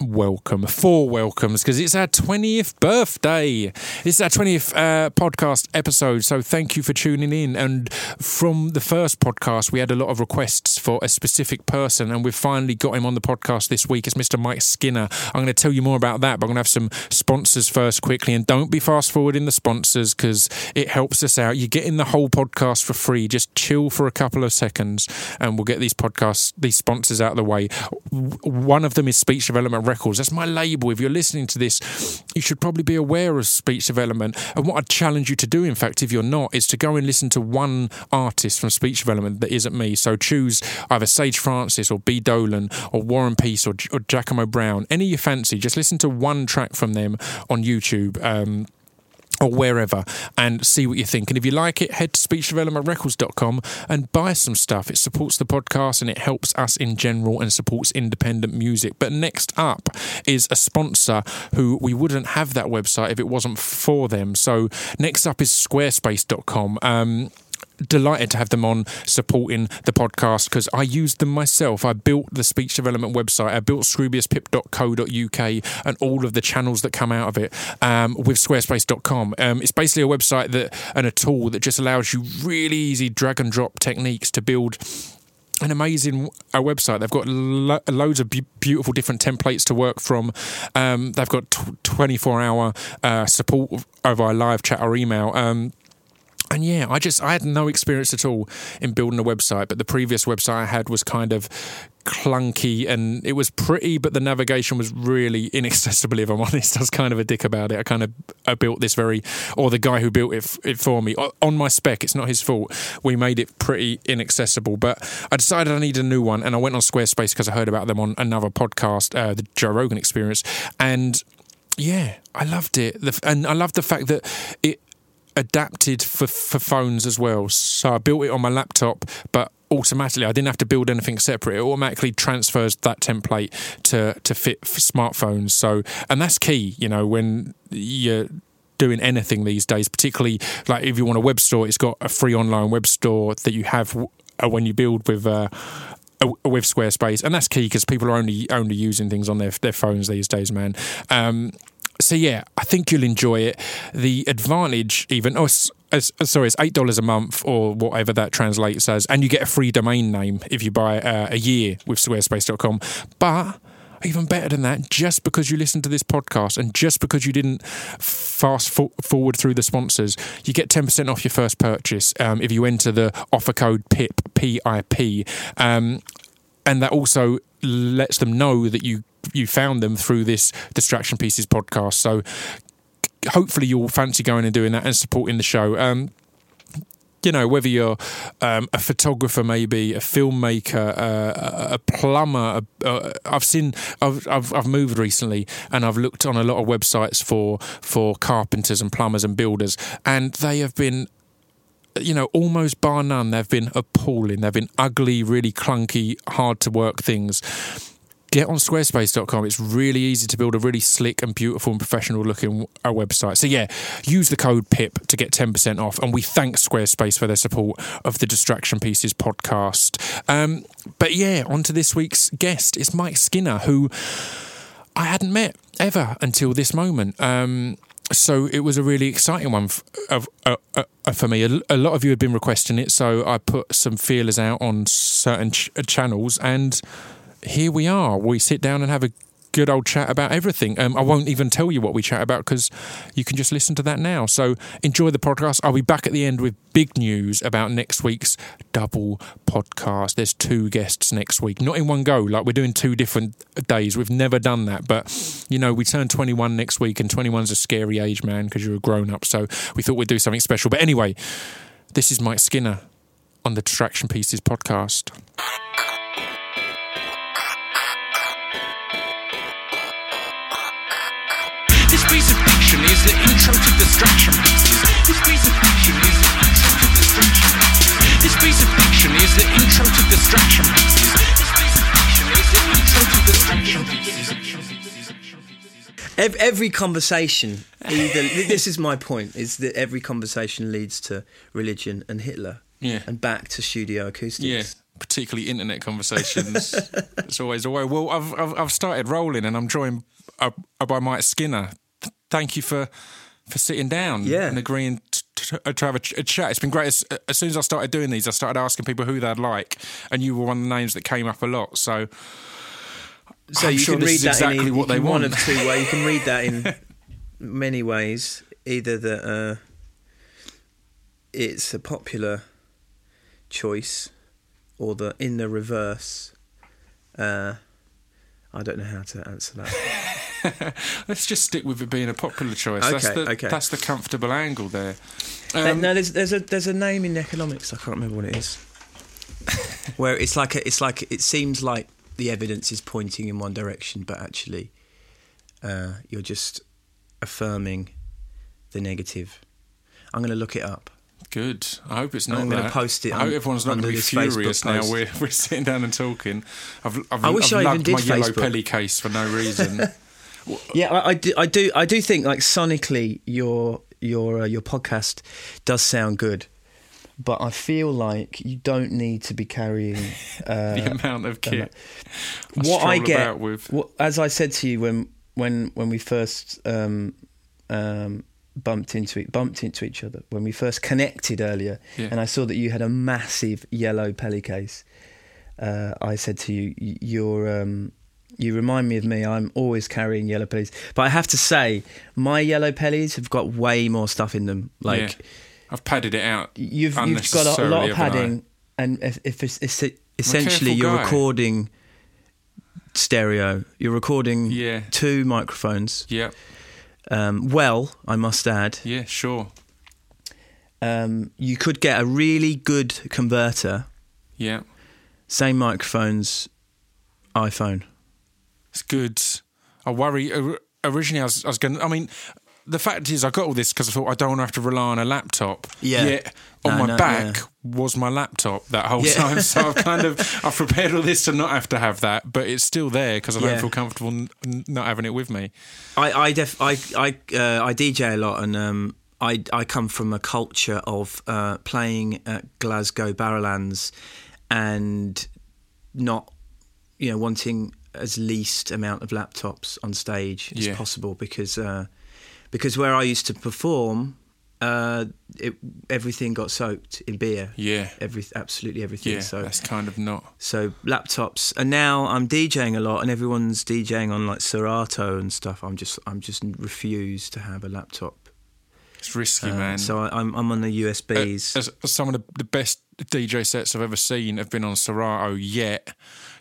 Welcome, four welcomes, because it's our 20th birthday. Is our 20th uh, podcast episode, so thank you for tuning in. And from the first podcast, we had a lot of requests for a specific person, and we've finally got him on the podcast this week. It's Mr. Mike Skinner. I'm going to tell you more about that, but I'm going to have some sponsors first quickly. And don't be fast forwarding the sponsors because it helps us out. You're getting the whole podcast for free. Just chill for a couple of seconds, and we'll get these podcasts, these sponsors out of the way. One of them is Speech Development Records. That's my label. If you're listening to this, you should probably be aware of speech development. And what I'd challenge you to do, in fact, if you're not, is to go and listen to one artist from speech development that isn't me. So choose either Sage Francis or B. Dolan or Warren Peace or, or Giacomo Brown, any you fancy. Just listen to one track from them on YouTube. Um, or wherever and see what you think. And if you like it, head to speechdevelopmentrecords.com and buy some stuff. It supports the podcast and it helps us in general and supports independent music. But next up is a sponsor who we wouldn't have that website if it wasn't for them. So next up is squarespace.com. Um, delighted to have them on supporting the podcast because I used them myself. I built the speech development website. I built scroobiuspip.co.uk and all of the channels that come out of it um, with squarespace.com. Um, it's basically a website that and a tool that just allows you really easy drag and drop techniques to build an amazing uh, website. They've got lo- loads of be- beautiful different templates to work from. Um, they've got t- 24 hour uh, support over live chat or email. Um, and yeah, I just I had no experience at all in building a website, but the previous website I had was kind of clunky and it was pretty, but the navigation was really inaccessible. If I'm honest, I was kind of a dick about it. I kind of I built this very, or the guy who built it, it for me on my spec. It's not his fault. We made it pretty inaccessible, but I decided I needed a new one, and I went on Squarespace because I heard about them on another podcast, uh, the Joe Rogan Experience, and yeah, I loved it, and I loved the fact that it adapted for, for phones as well. So I built it on my laptop, but automatically I didn't have to build anything separate. It automatically transfers that template to to fit for smartphones. So and that's key, you know, when you're doing anything these days, particularly like if you want a web store, it's got a free online web store that you have uh, when you build with uh, with Squarespace, and that's key because people are only only using things on their their phones these days, man. Um, so yeah, I think you'll enjoy it. The advantage, even oh, it's, it's, sorry, it's eight dollars a month or whatever that translates as, and you get a free domain name if you buy uh, a year with Squarespace.com. But even better than that, just because you listen to this podcast and just because you didn't fast forward through the sponsors, you get 10% off your first purchase um, if you enter the offer code PIP, P-I-P. Um, and that also lets them know that you you found them through this Distraction Pieces podcast. So hopefully you'll fancy going and doing that and supporting the show. Um, you know, whether you're um, a photographer, maybe a filmmaker, uh, a plumber. Uh, I've seen, I've, I've, I've moved recently, and I've looked on a lot of websites for for carpenters and plumbers and builders, and they have been you know, almost bar none, they've been appalling. They've been ugly, really clunky, hard to work things get on squarespace.com. It's really easy to build a really slick and beautiful and professional looking website. So, yeah, use the code PIP to get 10% off. And we thank Squarespace for their support of the Distraction Pieces podcast. Um, but yeah, on to this week's guest. It's Mike Skinner, who I hadn't met ever until this moment. Um, so it was a really exciting one f- of, uh, uh, for me. A, a, lot of you had been requesting it, so I put some feelers out on certain ch- channels, and here we are. We sit down and have a good old chat about everything. Um, I won't even tell you what we chat about because you can just listen to that now. So enjoy the podcast. I'll be back at the end with big news about next week's double podcast. There's two guests next week, not in one go. Like we're doing two different days. We've never done that, but you know we turn 21 next week, and 21's a scary age, man, because you're a grown up. So we thought we'd do something special. But anyway, this is Mike Skinner on the Distraction Pieces podcast. Is the intro to distraction. This piece of fiction is the intro to distraction. This piece of fiction is the intro to distraction. This piece of fiction is the intro to distraction. Every, every conversation, either this is my point, is that every conversation leads to religion and Hitler, yeah. and back to studio acoustics. Yeah. particularly internet conversations. it's always a way. Well, I've, I've I've started rolling, and I'm joined uh, by Mike Skinner. Th- Thank you for for sitting down Yeah. and agreeing to, to, to have a, ch- a chat. It's been great. As, as soon as I started doing these, I started asking people who they'd like, and you were one of the names that came up a lot. So So I'm you sure can read that exactly in, what they in one want. of two ways. You can read that in many ways. Either that uh, it's a popular choice, or the in the reverse. Uh, I don't know how to answer that. let's just stick with it being a popular choice. that's Okay, the okay. that's the comfortable angle there. Um, no, there's there's a there's a name in economics. I can't remember what it is. Where it's like a, it's like it seems like the evidence is pointing in one direction, but actually, uh, you're just affirming the negative. I'm going to look it up. Good. I hope it's not I'm gonna post it I hope everyone's not going to be Facebook furious now. post. We're, we're sitting down and talking. I've, I've, I wish I've I even did my yellow pelly case for no reason. Yeah, I, I do. I do. I do think like sonically, your your uh, your podcast does sound good, but I feel like you don't need to be carrying. Uh, the amount of kit. I what I get, about with. what, as I said to you when when when we first um, um, bumped into it, bumped into each other when we first connected earlier, Yeah. and I saw that you had a massive yellow pelly case. Uh, I said to you, you're. Um, you remind me of me. I'm always carrying yellow pellies, but I have to say, my yellow pellies have got way more stuff in them. Like yeah. I've padded it out. you've you've got a, lot of padding, and if, if it's, it's essentially you're guy. recording stereo, you're recording Yeah. two microphones. Yeah. Um, well, I must add, Yeah. Sure. um, you could get a really good converter, Yeah. same microphones, iPhone. It's good. I worry. Originally, I was, I was going. I mean, the fact is, I got all this because I thought I don't want to have to rely on a laptop. Yeah. Yet on No, my no, back yeah. was my laptop that whole Yeah. time. So I've kind of I've prepared all this to not have to have that, but it's still there because I don't feel comfortable n- not having it with me. I I def, I I, uh, I DJ a lot, and um, I I come from a culture of uh, playing at Glasgow Barrowlands, and not you know wanting as least amount of laptops on stage as Yeah. possible because uh, because where I used to perform. Uh, it, everything got soaked in beer. Yeah. Every absolutely everything. Yeah, so that's kind of not. so laptops, and now I'm DJing a lot, and everyone's DJing on like Serato and stuff. I'm just I'm just refuse to have a laptop. It's risky, Uh, man. So I, I'm I'm on the USBs. as, as some of the, the best DJ sets I've ever seen have been on Serato, yet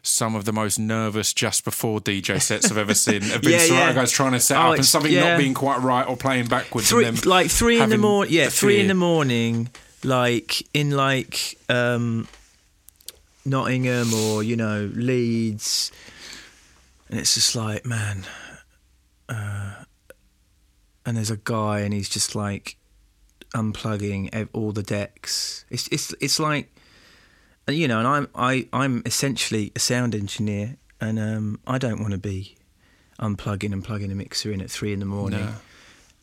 some of the most nervous just before DJ sets I've ever seen have been Yeah, yeah. guys trying to set Oh, up and something yeah. not being quite right or playing backwards. three and them like three in the morning. Yeah, three in the morning. Like in like um, Nottingham or you know Leeds, and it's just like man. Uh, and there's a guy, and he's just like unplugging all the decks. It's it's it's like, you know, and I'm I I'm essentially a sound engineer, and um, I don't want to be unplugging and plugging a mixer in at three in the morning.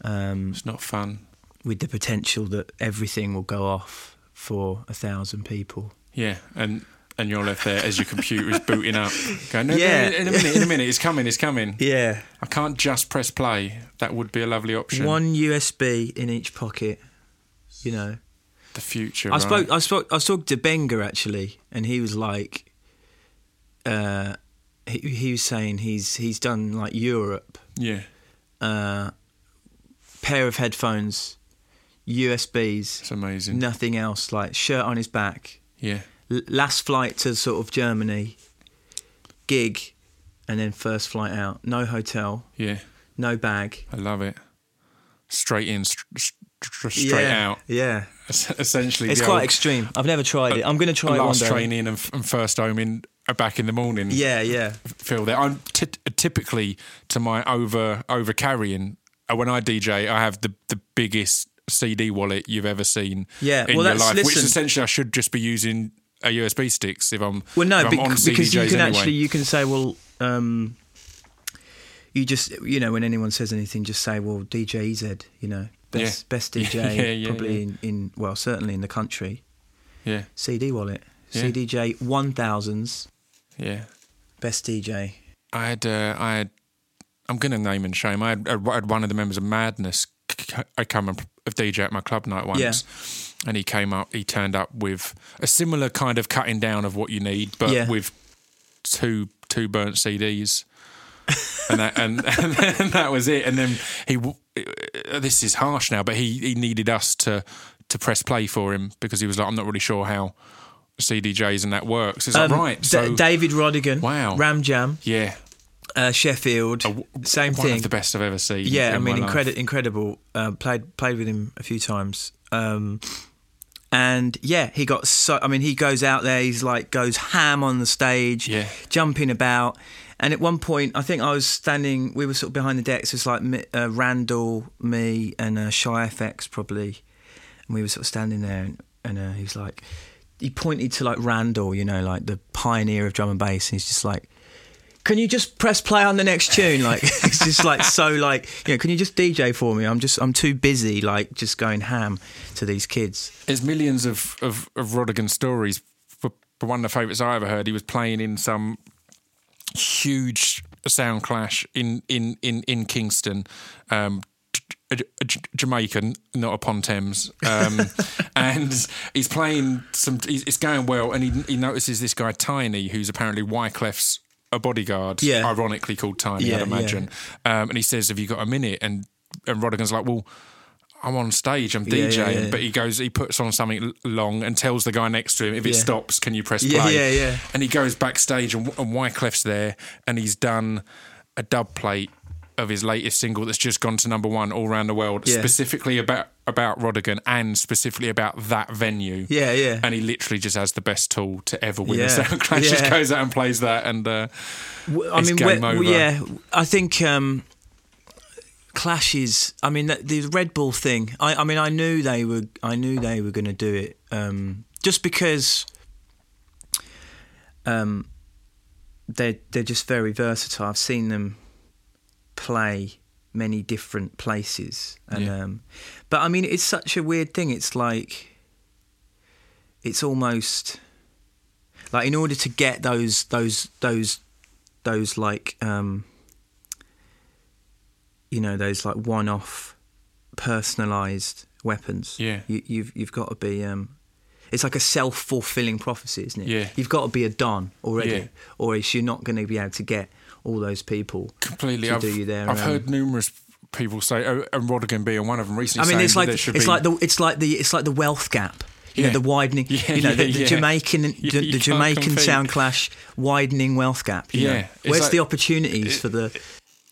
No, Um, it's not fun. with the potential that everything will go off for a thousand people. Yeah, and and you're left there as your computer is booting up, going, no, Yeah. no, in a minute, in a minute, it's coming, it's coming. Yeah. I can't just press play. That would be a lovely option. One USB in each pocket. You know. The future. I right? spoke I spoke I spoke to Benga actually and he was like uh he, he was saying he's he's done like Europe Yeah, uh pair of headphones USBs it's amazing. nothing else like shirt on his back Yeah, L- last flight to sort of Germany gig and then first flight out no hotel yeah, no bag I love it. Straight in, st- straight yeah, out. yeah Essentially, it's quite old- extreme I've never tried it I'm going to try it one last day train in and, f- and first home in uh, back in the morning. yeah yeah feel that I'm t- typically to my over over carrying. uh, When I DJ, I have the the biggest CD wallet you've ever seen. Yeah, in well, your that's- life, which essentially I should just be using a USB sticks if I'm Well, no, I'm bec- on because you can anyway. actually you can say, well, um, you just you know when anyone says anything, just say, well, DJ EZ, you know, best Yeah. best DJ Yeah, yeah, probably. In, in well certainly in the country. yeah, CD wallet, Yeah. CDJ 1000s, Yeah. best DJ. I had, uh, I had, I'm going to name and shame. I had, I had one of the members of Madness I come and a DJ at my club night once, and he came up. He turned up with a similar kind of cutting down of what you need, but with two two burnt CDs, and that and, and, that was it. And then he, this is harsh now, but he he needed us to to press play for him because he was like, I'm not really sure how CDJs and that works. Like Um, right, D- David Rodigan, Wow. Ram Jam, yeah, uh, Sheffield, w- same one thing. of the best I've ever seen. Yeah, I mean, incredi- incredible. Uh, played played with him a few times, um, and yeah, he got so. I mean, he goes out there. He's like goes ham on the stage, Yeah. jumping about. And at one point, I think I was standing. We were sort of behind the decks. It was like uh, Randall, me, and uh, Shy FX probably, and we were sort of standing there. And, and uh, he was like, he pointed to like Randall, you know, like the pioneer of drum and bass, and he's just like, can you just press play on the next tune? Like it's just like so like you know, can you just DJ for me? I'm just I'm too busy like just going ham to these kids. There's millions of, of, of Rodigan stories. For, for one of the favourites I ever heard, he was playing in some huge sound clash in in in in Kingston. Um, Jamaican, not upon Thames, um, and he's playing some. He's, it's going well, and he he notices this guy Tiny, who's apparently Wyclef's a bodyguard, Yeah. ironically called Tiny, Yeah, I'd imagine. Um, and he says, "Have you got a minute?" And and Rodigan's like, "Well." I'm on stage, I'm Yeah, yeah, DJing, yeah. but he goes, he puts on something long and tells the guy next to him, if it stops, can you press play? yeah, yeah. And he goes backstage, and, and Wyclef's there, and he's done a dub plate of his latest single that's just gone to number one all around the world, Yeah. specifically about about Rodigan and specifically about that venue. Yeah, yeah. And he literally just has the best tool to ever win Yeah, a sound clash. Just goes out and plays that, and uh, I It's mean, game over. yeah, I think um, clashes. I mean, the, the Red Bull thing. I, I mean, I knew they were. I knew they were going to do it. Um, just because um, they're they're just very versatile. I've seen them play many different places, and Yeah. um, but I mean, it's such a weird thing. It's like it's almost like in order to get those those those those like um you know those like one-off personalized weapons Yeah. you, you've you've got to be um it's like a self-fulfilling prophecy isn't it Yeah. you've got to be a don already Yeah. or else you're not going to be able to get all those people completely. to I've, do you there I've um, heard numerous people say, oh, and Rodigan being one of them recently. I mean, it's like it's be, like the it's like the it's like the wealth gap. You Yeah. know, the widening. Yeah, you know, the, the. Jamaican the, the Jamaican compete. sound clash widening wealth gap. you know. Yeah, it's where's like- the opportunities for the?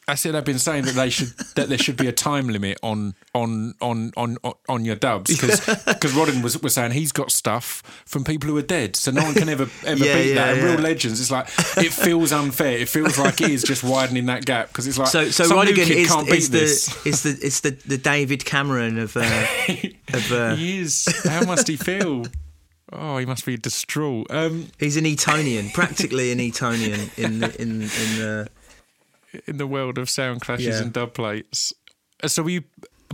I said I've been saying that they should that there should be a time limit on on on on on your dubs because because Rodigan was was saying he's got stuff from people who are dead, so no one can ever ever Yeah, beat yeah, that. And real legends, it's like it feels unfair. It feels like it is just widening that gap because it's like So so some new Rodigan is, is the this. is the it's the, the David Cameron of uh, of uh, he is. How must he feel? Oh, he must be distraught. Um, he's an Etonian, practically an Etonian in the, in in the in the world of sound clashes Yeah. and dub plates. Uh, So were you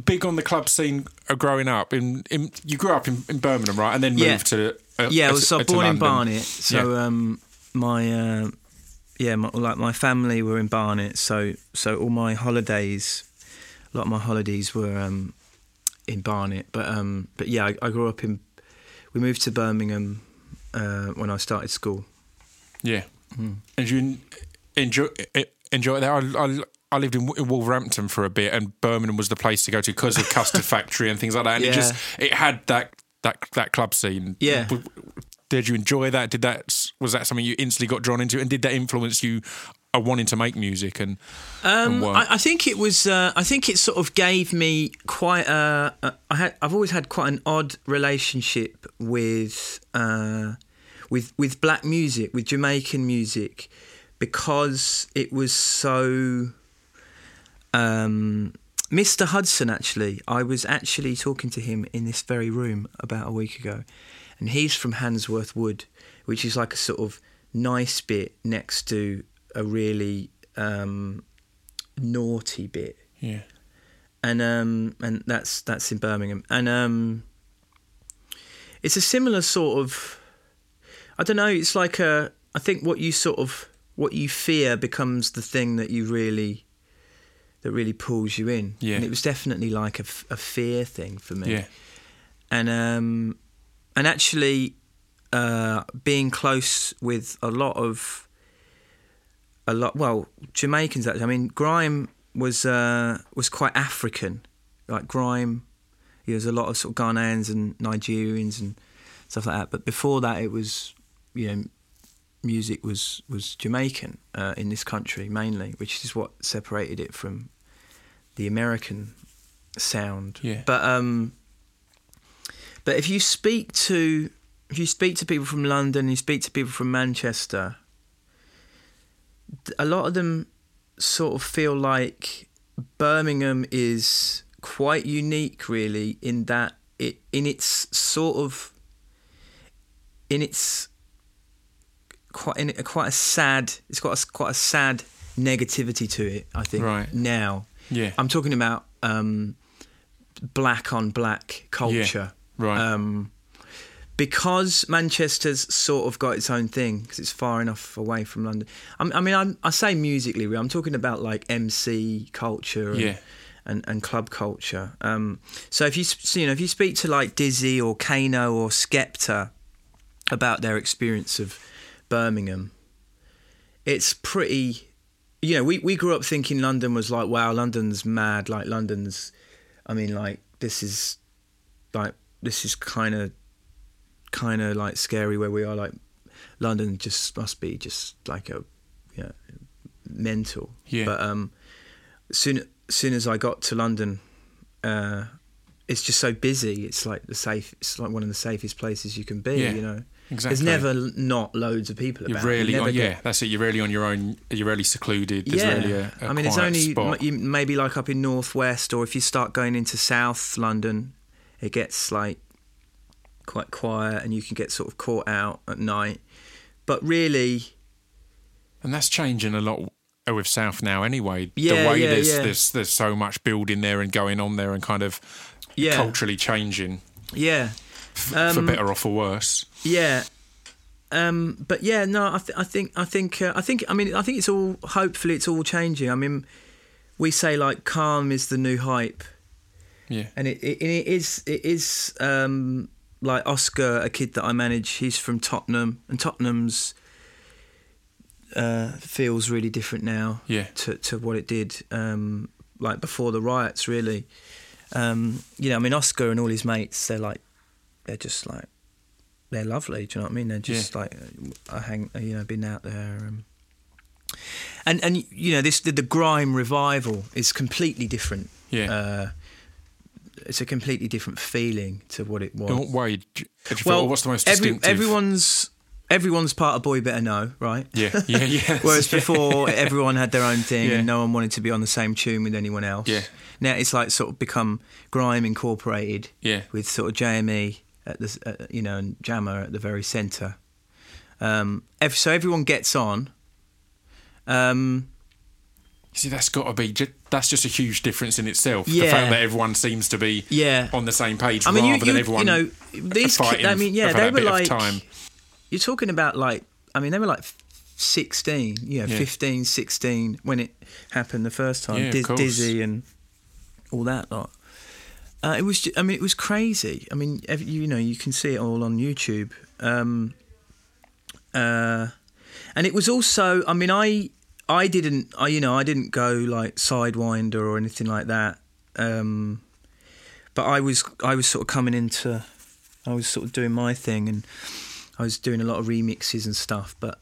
big on the club scene uh, growing up? In, in you grew up in, in Birmingham, right? And then Yeah. moved to uh, yeah. I uh, was so to born in Barnet, so um, my uh, yeah, my, like my family were in Barnet, so so all my holidays, a lot of my holidays were um, in Barnet. But um, but yeah, I, I grew up in. We moved to Birmingham uh, when I started school. Yeah. Hmm. And you en- enjoy that? I, I, I lived in, in Wolverhampton for a bit, and Birmingham was the place to go to because of Custard Factory and things like that. And it just it had that that that club scene. Yeah. Did you enjoy that? Did that was that something you instantly got drawn into, and did that influence you uh, wanting to make music and, and Um, work? I, I think it was. Uh, I think it sort of gave me quite a. a I had. I've always had quite an odd relationship with uh, with with black music, with Jamaican music, because it was so. Um, Mr. Hudson, actually, I was actually talking to him in this very room about a week ago, and he's from Handsworth Wood, which is like a sort of nice bit next to a really um, naughty bit, yeah. and um, and that's that's in Birmingham, and um, it's a similar sort of. I don't know. It's like a. I think what you sort of what you fear becomes the thing that you really that really pulls you in. Yeah. And it was definitely like a, f- a fear thing for me. Yeah. And um, and actually, uh, being close with a lot of a lot. Well, Jamaicans. Actually, I mean, grime was uh, was quite African. Like grime, there's a lot of sort of Ghanaians and Nigerians and stuff like that. But before that, it was you know music was was Jamaican uh, in this country mainly, which is what separated it from the American sound. Yeah. But um, but if you speak to if you speak to people from London, you speak to people from Manchester, a lot of them sort of feel like Birmingham is quite unique, really, in that it in its sort of in its quite in a, quite a sad. It's got a, quite a sad negativity to it. I think Right. now. Yeah. I'm talking about um, black on black culture. Right. Um, because Manchester's sort of got its own thing because it's far enough away from London. I, I mean, I'm, I say musically, I'm talking about like MC culture and, Yeah. and, and club culture. Um, so if you you know if you speak to like Dizzy or Kano or Skepta about their experience of Birmingham, it's pretty. You know, we, we grew up thinking London was like, wow, London's mad. Like London's, I mean, like this is, like this is kind of, kind of like scary where we are. Like London just must be just like a, you know, mental. Yeah. But um, soon soon as I got to London, uh, it's just so busy. It's like the safe. It's like one of the safest places you can be. Yeah, You know, exactly. there's never not loads of people You're about. You really, get- yeah, that's it. You're really on your own. You're really secluded. There's yeah, really a, a I mean, it's only spot. maybe like up in northwest, or if you start going into South London, it gets like quite quiet, and you can get sort of caught out at night. But really, And that's changing a lot with South now anyway. Yeah, the way yeah, there's, yeah. there's there's so much building there and going on there and kind of Yeah. culturally changing yeah, f- for Um, better or for worse. Yeah. Um, but yeah, no, I, th- I think, I think, uh, I think, I mean, I think it's all. Hopefully, it's all changing. I mean, we say like calm is the new hype, Yeah. and it, it, it is, it is um, like Oscar, a kid that I manage. He's from Tottenham, and Tottenham's uh, feels really different now Yeah. to to what it did um, like before the riots. Really, um, you know, I mean, Oscar and all his mates, they're like, they're just like, they're lovely. Do you know what I mean? They're just like, uh, I hang, you know, been out there. Um, and and you know this the, the grime revival is completely different. Yeah. Uh, it's a completely different feeling to what it was. In what way? do you- do you feel- well, what's the most every, everyone's everyone's part of Boy Better Know, right? Yeah, yeah, yeah. Whereas before, everyone had their own thing, Yeah. and no one wanted to be on the same tune with anyone else. Yeah. Now it's like sort of become grime incorporated. Yeah. With sort of JME at the, uh, you know, and Jammer at the very centre. Um, so everyone gets on. Um, See, that's got to be. That's just a huge difference in itself. Yeah. The fact that everyone seems to be Yeah. on the same page I mean, you, rather than everyone. you know, these. Ki- fighting I mean, yeah, they were like. You're talking about like. I mean, they were like 16, you know, Yeah. 15, 16 when it happened the first time. Yeah, Diz-. Dizzy and all that lot. Uh, it was. ju- I mean, it was crazy. I mean, ev- you know, you can see it all on YouTube. Um, uh, and it was also. I mean, I I didn't. I you know I didn't go like sidewinder or anything like that. Um, but I was I was sort of coming into. I was sort of doing my thing and I was doing a lot of remixes and stuff, but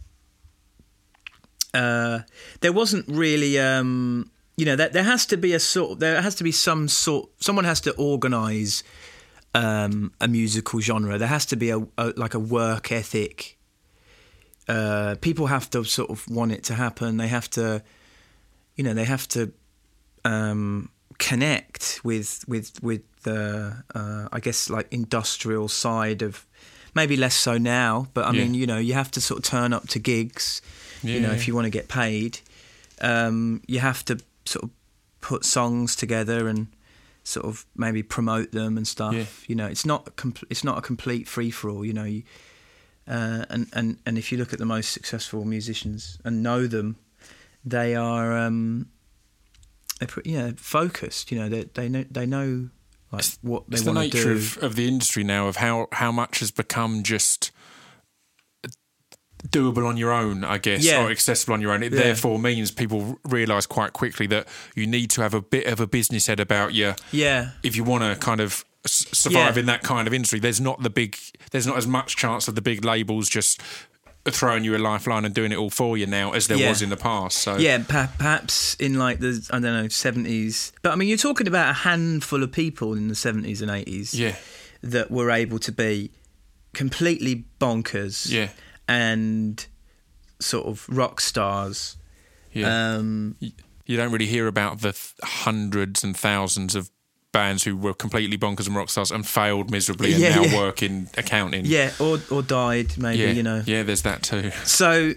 uh, there wasn't really. Um, you know, there, there has to be a sort. There has to be some sort. Someone has to organise um, a musical genre. There has to be a, a like a work ethic. Uh, people have to sort of want it to happen. They have to, you know, they have to um, connect with with with the uh, I guess like industrial side of maybe less so now, but I Yeah. mean, you know, you have to sort of turn up to gigs. You know, Yeah. if you want to get paid, um, you have to sort of put songs together and sort of maybe promote them and stuff. Yeah. You know, it's not compl- it's not a complete free for all. You know, you, Uh, and, and and if you look at the most successful musicians and know them, they are um, they're pretty, you know, focused. You know, they they know they know like what they it's the want to nature do. of, of the industry now of how, how much has become just doable on your own, I guess, Yeah. or accessible on your own. It Yeah. therefore means people realise quite quickly that you need to have a bit of a business head about you yeah, if you want to kind of s- survive Yeah. in that kind of industry. There's not the big, there's not as much chance of the big labels just throwing you a lifeline and doing it all for you now as there Yeah. was in the past. So yeah, perhaps in like the I don't know seventies. But I mean, you're talking about a handful of people in the seventies and eighties yeah, that were able to be completely bonkers. yeah, and sort of rock stars. yeah. Um, you don't really hear about the th- hundreds and thousands of bands who were completely bonkers and rock stars and failed miserably and Yeah, now yeah. work in accounting. yeah, or or died maybe. yeah, You know. yeah. There's that too. So,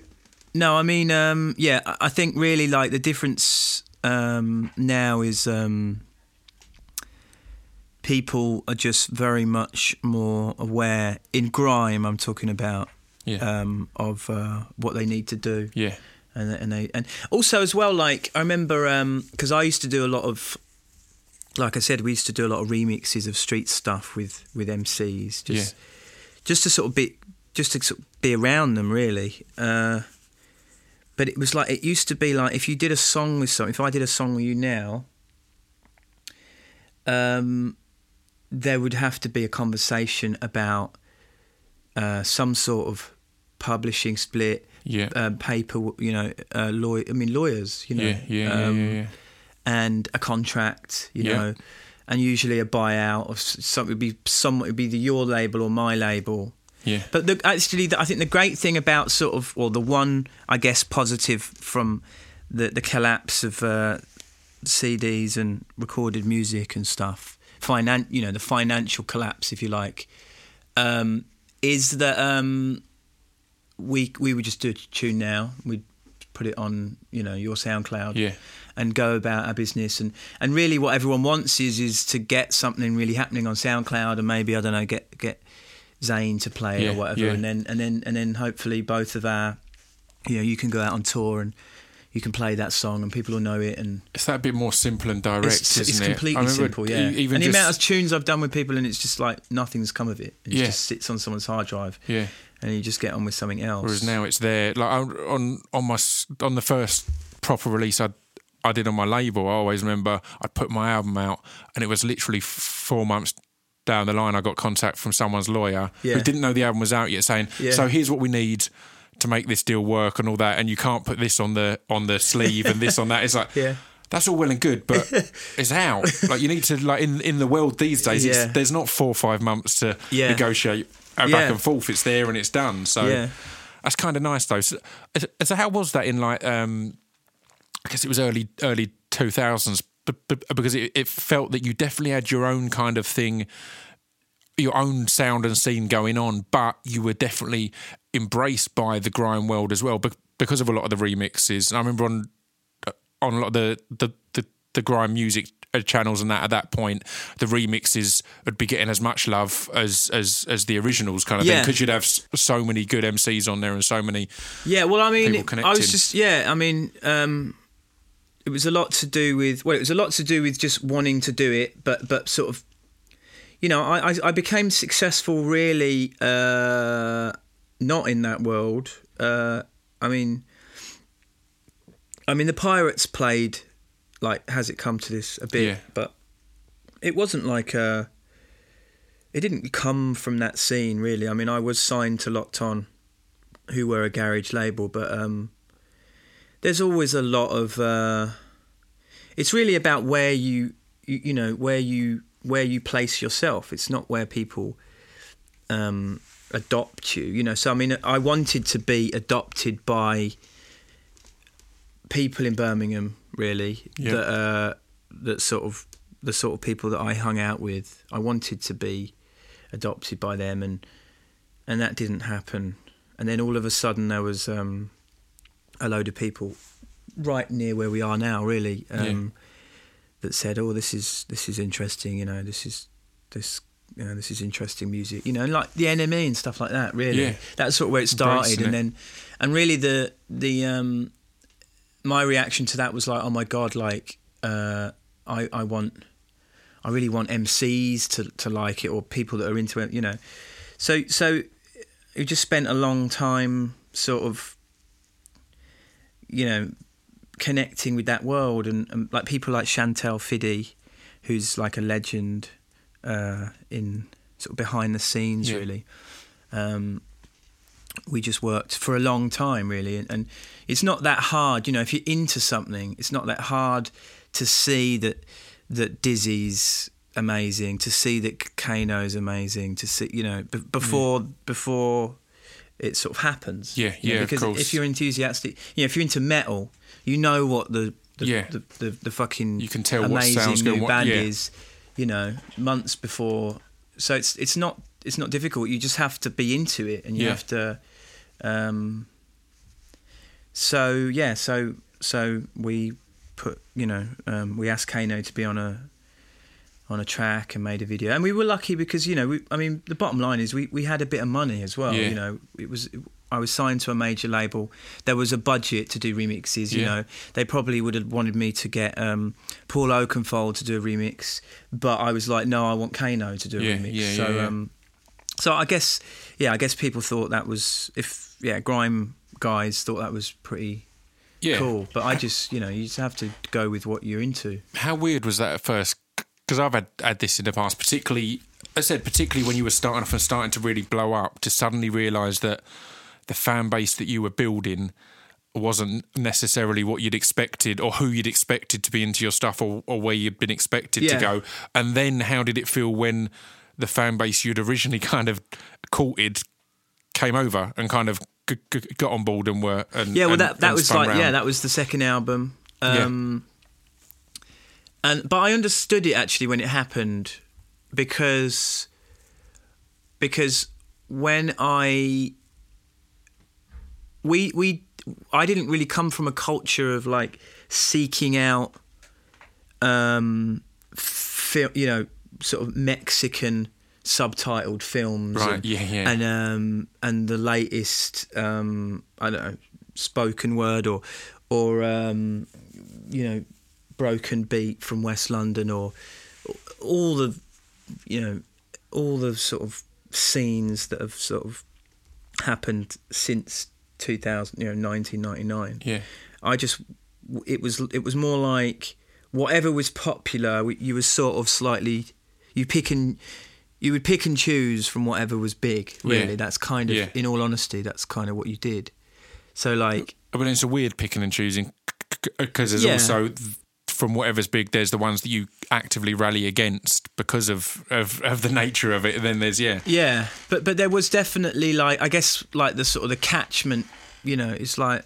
no, I mean, um, yeah, I- I think really like the difference um, now is um, people are just very much more aware in grime. I'm talking about Yeah, um, of uh, what they need to do. yeah, and and they and also as well like I remember because I used to do a lot of like I said we used to do a lot of remixes of street stuff with with MCs just Yeah. just to sort of be just to sort of be around them really uh, but it was like it used to be like if you did a song with someone if I did a song with you now um there would have to be a conversation about uh, some sort of publishing split yeah, um, paper, you know, uh, law. I mean, lawyers, you know, yeah, yeah, yeah, um, yeah, yeah. and a contract, you Yeah. know, and usually a buyout of s- some. It would be some. Would be either your label or my label. yeah. But the, actually, the, I think the great thing about sort of, or the one, I guess, positive from the the collapse of uh, CDs and recorded music and stuff, finan- you know, the financial collapse, if you like, um, is that um, we we would just do a tune now. We'd put it on, you know, your SoundCloud Yeah, and go about our business and and really what everyone wants is is to get something really happening on SoundCloud and maybe I don't know get get Zane to play it Yeah, or whatever yeah. and then and then and then hopefully both of our you know you can go out on tour and you can play that song and people will know it and it's that bit more simple and direct, it's, isn't it's it? completely I remember simple yeah Even and the just, amount of tunes I've done with people and it's just like nothing's come of it it Yeah. just sits on someone's hard drive yeah. And you just get on with something else Whereas now it's there. Like I, on on my on the first proper release I I did on my label, I always remember I put my album out, and it was literally four months down the line. I got contact from someone's lawyer Yeah. who didn't know the album was out yet, saying, Yeah. "So here's what we need." To make this deal work and all that, and you can't put this on the on the sleeve and this on that. It's like Yeah. that's all well and good, but it's out. Like you need to like in in the world these days. Yeah. It's, there's not four or five months to Yeah. negotiate uh, back and forth. It's there and it's done. So Yeah. that's kind of nice though. So, so how was that in like? Um, I guess it was early early two thousands, because it, it felt that you definitely had your own kind of thing, your own sound and scene going on, but you were definitely embraced by the grime world as well, bec- because of a lot of the remixes. And I remember on on a lot of the the the, the grime music uh, channels and that at that point the remixes would be getting as much love as as as the originals kind of thing because you'd have so many good MCs on there and so many Yeah, well, I mean, I was just yeah. I mean, um, it was a lot to do with well, it was a lot to do with just wanting to do it, but but sort of, you know, I I, I became successful really uh, not in that world. Uh, I mean, I mean, the Pirates played like has it come to this a bit, Yeah. but it wasn't like uh It didn't come from that scene really. I mean, I was signed to Locked On who were a garage label, but um, there's always a lot of. Uh, it's really about where you, you, you know, where you where you place yourself. It's not where people um, adopt you. You know, so I mean, I wanted to be adopted by people in Birmingham, really. Yeah. That uh, that sort of the sort of people that I hung out with. I wanted to be adopted by them, and and that didn't happen. And then all of a sudden, there was um, a load of people right near where we are now, really, um, that said, "Oh, this is this is interesting. You know, this is this you know, this is interesting music, you know, and like the NME and stuff like that. Really, Yeah. that's sort of where it started, Embracing and then, and really the the um, my reaction to that was like, oh my god, like uh, I I want, I really want MCs to to like it or people that are into it, you know. So so, we just spent a long time sort of, you know, connecting with that world and, and like people like Chantelle Fiddy, who's like a legend uh, in sort of behind the scenes, Yeah. really. Um, we just worked for a long time, really, and, and it's not that hard. You know, if you're into something, it's not that hard to see that that Dizzy's amazing, to see that Kano's amazing, to see you know b- before before it sort of happens. Yeah, know, yeah, of Because course. if you're enthusiastic, you know, if you're into metal, you know what the the Yeah. the, the, the fucking You can tell amazing new what- band yeah. is. You know, months before. So it's it's not it's not difficult. You just have to be into it, and you Yeah. have to. Um, so yeah, so so we put you know um, we asked Kano to be on a on a track and made a video, and we were lucky because you know we, I mean the bottom line is we, we had a bit of money as well. Yeah. You know it was I was signed to a major label. There was a budget to do remixes. You Yeah. know they probably would have wanted me to get um, Paul Oakenfold to do a remix, but I was like no, I want Kano to do a Yeah, remix. so um, so I guess yeah, I guess people thought that was if yeah grime guys thought that was pretty Yeah. cool. But I just, you know, you just have to go with what you're into. How weird was that at first? Because I've had, had this in the past, particularly, I said, particularly when you were starting off and starting to really blow up, to suddenly realise that the fan base that you were building wasn't necessarily what you'd expected or who you'd expected to be into your stuff or, or where you'd been expected to go. And then how did it feel when the fan base you'd originally kind of courted came over and kind of g- g- got on board and were and Yeah, well, and- that that was like round? yeah, that was the second album. Yeah. Um, And but I understood it actually when it happened because because when I we we I didn't really come from a culture of like seeking out um fil- you know sort of Mexican subtitled films Right, and, yeah, yeah. and um and the latest um I don't know spoken word or or um you know broken beat from West London or all the you know all the sort of scenes that have sort of happened since 2000 you know 1999 yeah I just it was it was more like whatever was popular you were sort of slightly you pick and you would pick and choose from whatever was big really Yeah. that's kind of Yeah. in all honesty that's kind of what you did so like I mean, it's a weird picking and choosing because there's Yeah. also from whatever's big, there's the ones that you actively rally against because of, of, of the nature of it. And then there's yeah, Yeah, but but there was definitely like I guess like the sort of the catchment. You know, it's like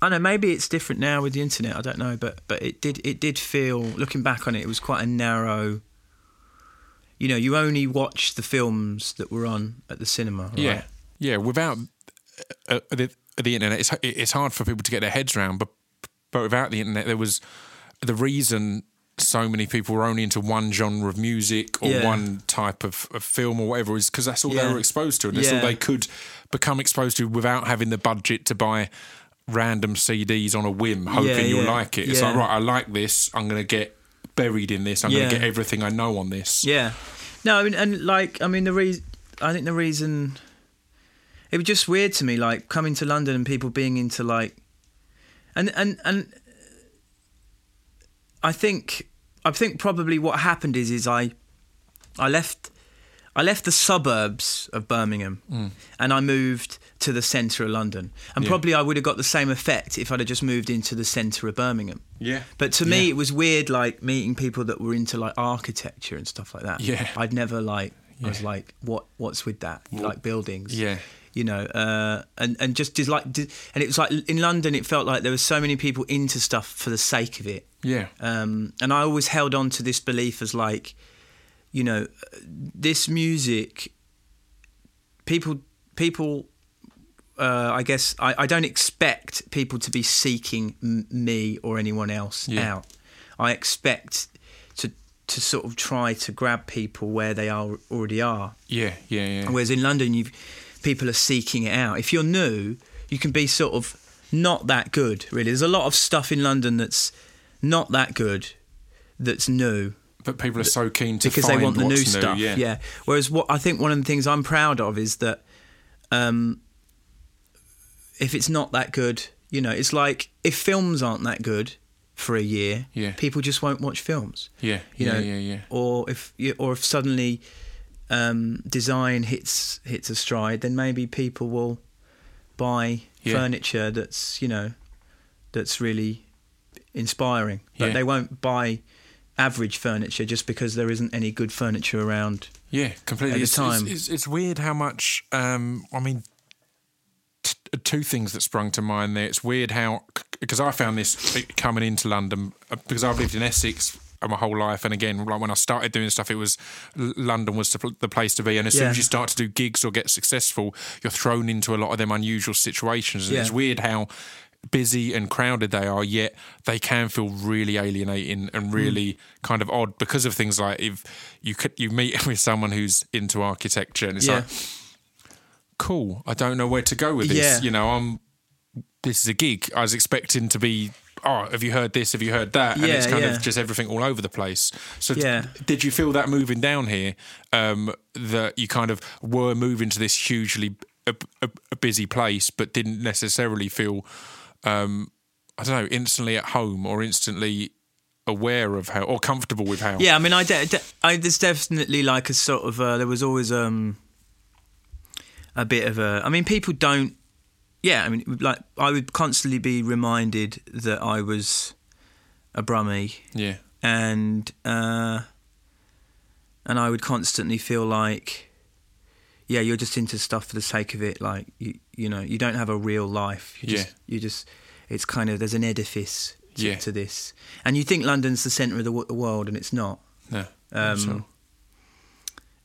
I don't know. Maybe it's different now with the internet. I don't know, but but it did it did feel looking back on it, it was quite a narrow. You know, you only watched the films that were on at the cinema. Right? yeah, yeah. Without uh, the, the internet, it's it's hard for people to get their heads around. But but without the internet, there was the reason so many people were only into one genre of music or Yeah. one type of, of film or whatever is because that's all they were exposed to and that's Yeah. all they could become exposed to without having the budget to buy random CDs on a whim hoping Yeah, you'll like it. It's Yeah. like right, I like this. I'm going to get buried in this. I'm going to get everything I know on this. Yeah. No, I mean, and like, I mean, the reason, I think the reason, it was just weird to me, like coming to London and people being into like, and and and, I think, I think probably what happened is, is I, I left, I left the suburbs of Birmingham, mm. and I moved to the centre of London, and Yeah. probably I would have got the same effect if I'd have just moved into the centre of Birmingham. Yeah. But to me, Yeah. it was weird, like meeting people that were into like architecture and stuff like that. Yeah. I'd never like. I was like, what? What's with that? Like buildings? Yeah. You know, uh, and and just just like, and it was like in London, it felt like there were so many people into stuff for the sake of it. Yeah. Um, and I always held on to this belief as like, you know, this music. People, people. Uh, I guess I, I don't expect people to be seeking m- me or anyone else Yeah. out. I expect to to sort of try to grab people where they are already are. Yeah, yeah, yeah. Whereas in London, you people are seeking it out. If you're new, you can be sort of not that good. Really, there's a lot of stuff in London that's not that good, that's new but people are so keen to because they want the new, new stuff. Yeah. Whereas what I think one of the things I'm proud of is that um, if it's not that good, you know, it's like if films aren't that good for a year, Yeah. people just won't watch films. Yeah, You yeah, know, yeah, yeah. Or if or if suddenly um, design hits hits a stride, then maybe people will buy Yeah. furniture that's you know that's really inspiring. But Yeah. they won't buy average furniture just because there isn't any good furniture around. Yeah, completely. at the it's, time. It's, it's, it's weird how much. Um, I mean, two things that sprung to mind there. It's weird how because I found this coming into London uh, because I've lived in Essex my whole life, and again, like when I started doing stuff, it was London was the place to be. And as soon as you start to do gigs or get successful, you're thrown into a lot of them unusual situations, and Yeah. it's weird how busy and crowded they are, yet they can feel really alienating and really kind of odd because of things like if you could you meet with someone who's into architecture and it's Yeah. like cool, I don't know where to go with this. Yeah. You know, I'm this is a gig. I was expecting to be oh, have you heard this? Have you heard that? And it's kind yeah. of just everything all over the place. So, Yeah. did you feel that moving down here um, that you kind of were moving to this hugely a, a, a busy place, but didn't necessarily feel, um, I don't know, instantly at home or instantly aware of how or comfortable with how? Yeah, I mean, I, de- de- I there's definitely like a sort of uh, there was always um a bit of a. I mean, people don't. Yeah, I mean, like I would constantly be reminded that I was a brummie, yeah, and uh, and I would constantly feel like, yeah, you're just into stuff for the sake of it. Like you, you know, you don't have a real life. You just, Yeah. you just, it's kind of there's an edifice to, Yeah. to this, and you think London's the centre of the, wo- the world, and it's not. no, Um,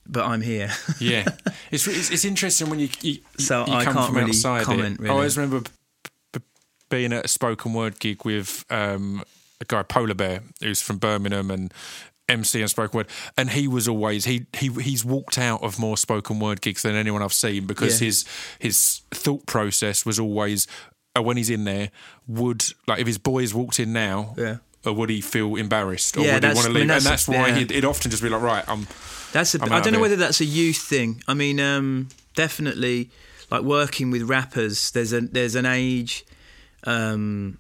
But I'm here. yeah, it's, it's it's interesting when you you, So you I come can't from really outside comment, really. I always remember b- b- being at a spoken word gig with um, a guy Polar Bear who's from Birmingham and MC and spoken word, and he was always he he he's walked out of more spoken word gigs than anyone I've seen because Yeah. his his thought process was always uh, when he's in there would like if his boys walked in now. Yeah. Or would he feel embarrassed, or Yeah, would he want to I leave? mean, and that's- that's why yeah. he'd, he'd often just be like, "Right, I'm That's a. I'm I don't know whether that's a youth thing. I mean, um, definitely, like working with rappers. There's a there's an age. Um,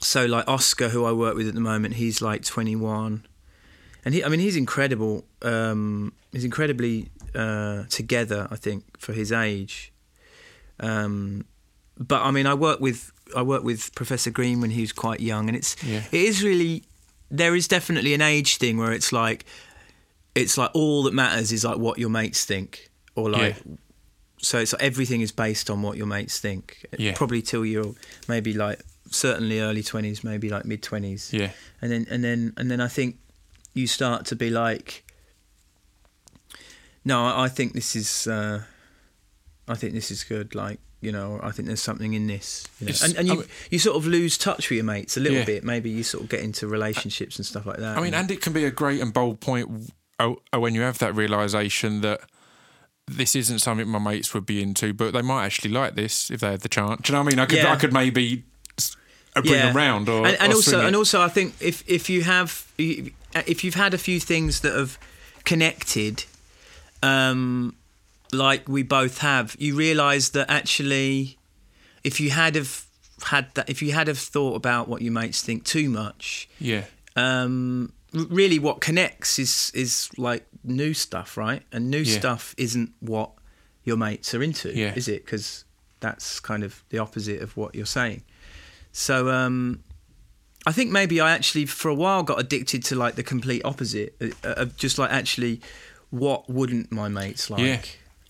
so like Oscar, who I work with at the moment, he's like 21, and he. I mean, he's incredible. Um, he's incredibly uh, together. I think for his age. Um, but I mean, I work with I work with Professor Green when he was quite young, and it's Yeah. it is really there is definitely an age thing where it's like it's like all that matters is like what your mates think or like so it's like everything is based on what your mates think Yeah. probably till you're maybe like certainly early 20s maybe like mid 20s yeah, and then and then and then I think you start to be like no I, I think this is uh I think this is good like you know I think there's something in this you know? And, and I you mean- you sort of lose touch with your mates a little Yeah. bit maybe you sort of get into relationships and stuff like that I mean, and it can be a great and bold point oh, oh, when you have that realization that this isn't something my mates would be into, but they might actually like this if they had the chance. Do you know what I mean? I could, Yeah. I could maybe s- uh, bring them round, or and, and or also swing it. and also I think if if you have if you've had a few things that have connected, um, like we both have, you realise that actually, if you had have had that, if you had have thought about what your mates think too much, yeah, um, r- really what connects is is like new stuff, right? And new Yeah. stuff isn't what your mates are into, Yeah. is it? Because that's kind of the opposite of what you're saying. So um, I think maybe I actually for a while got addicted to like the complete opposite uh, of just like actually what wouldn't my mates like. Yeah.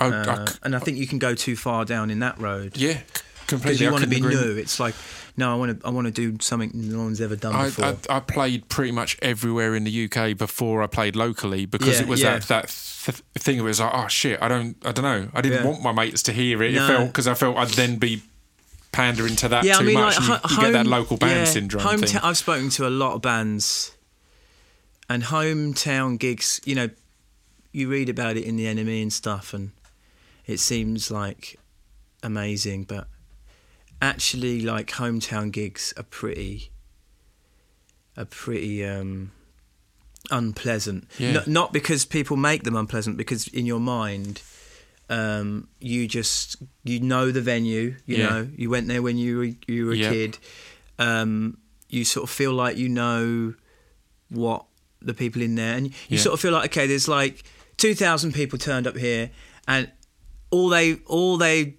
I- I Uh, c- and I think you can go too far down in that road yeah, completely. because you want to be new. It's like no, I want to I want to do something no one's ever done I, before. I, I played pretty much everywhere in the UK before I played locally because Yeah, it was yeah. that that th- thing. It was like, oh shit, I don't, I don't know. I didn't Yeah. want my mates to hear it. It felt because I felt I'd then be pandering to that yeah, too I mean, much. like, and you, ho- you get that local band yeah, syndrome home thing. I've spoken to a lot of bands, and hometown gigs. You know, you read about it in the NME and stuff, and it seems like amazing, but actually, like hometown gigs are pretty, are pretty um, unpleasant. Yeah. N- not because people make them unpleasant, because in your mind, um, you just you know the venue. You Yeah. know, you went there when you were you were a Yep. kid. Um, you sort of feel like you know what the people in there, and you Yeah. sort of feel like okay, there's like two thousand people turned up here, and all they all they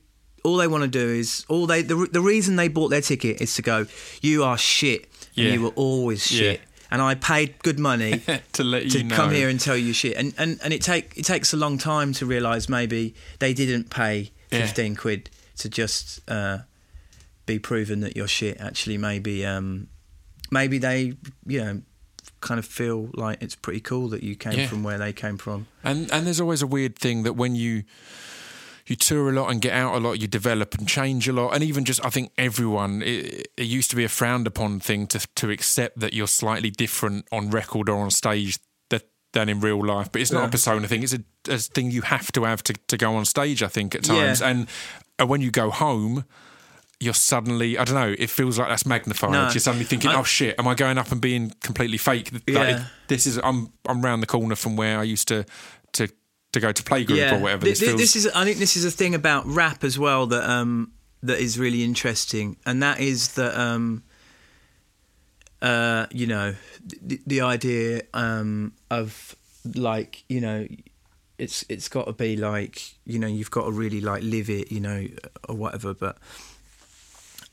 all they want to do is all they the, the reason they bought their ticket is to go you are shit and Yeah. you were always Yeah. shit and I paid good money to let to you know. come here and tell you shit and and, and it take it takes a long time to realize maybe they didn't pay Yeah. 15 quid to just uh, be proven that you're shit actually maybe um, maybe they you know kind of feel like it's pretty cool that you came Yeah. from where they came from And and there's always a weird thing that when you you tour a lot and get out a lot, you develop and change a lot. And even just, I think everyone, it, it used to be a frowned upon thing to to accept that you're slightly different on record or on stage than in real life. But it's not a persona thing; it's a, a thing you have to have to, to go on stage. I think at Yeah. times, and uh, when you go home. You're suddenly, I don't know, it feels like that's magnified. No. You're suddenly thinking, I- oh shit, am I going up and being completely fake? Like, Yeah. this is, I'm, I'm round the corner from where I used to, to, to go to playgroup or whatever. Th- This feels, this is, I think, this is a thing about rap as well that um, that is really interesting, and that is that um, uh, you know the, the idea um, of like you know it's it's got to be like you know you've got to really like live it you know or whatever but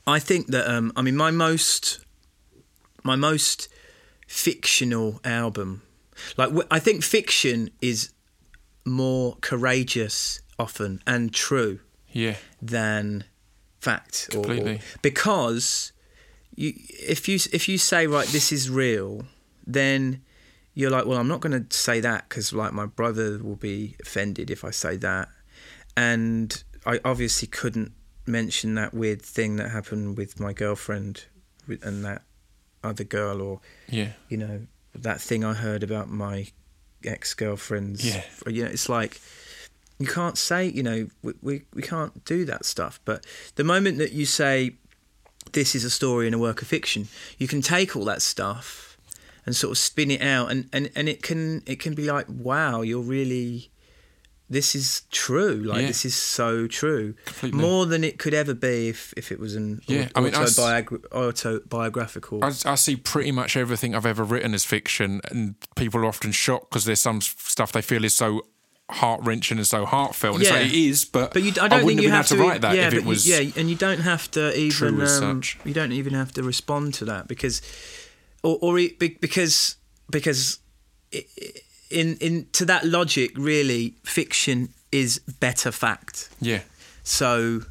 I think that um, I mean my most my most fictional album like I think fiction is more courageous often and true yeah, than fact or- or- because you if you if you say right this is real then you're like well I'm not going to say that because like my brother will be offended if I say that. And I obviously couldn't mention that weird thing that happened with my girlfriend with- and that other girl or yeah, you know that thing I heard about my ex girlfriend's. Yeah. You know, it's like you can't say. You know, we, we we can't do that stuff. But the moment that you say this is a story and a work of fiction, you can take all that stuff and sort of spin it out, and and and it can it can be like, wow, you're really. This is true. Like Yeah. this is so true. Completely. More than it could ever be if, if it was an Yeah, I mean, I autobiogra- autobiographical. I, I see pretty much everything I've ever written as fiction, and people are often shocked because there's some stuff they feel is so heart wrenching and so heartfelt. And it's Yeah. like, it is, but, But you, I don't wouldn't think you have to to write that yeah, if it but you- was. yeah, and you don't have to even um, you don't even have to respond to that because or or because because i- i- in in to that logic really fiction is better fact. yeah, So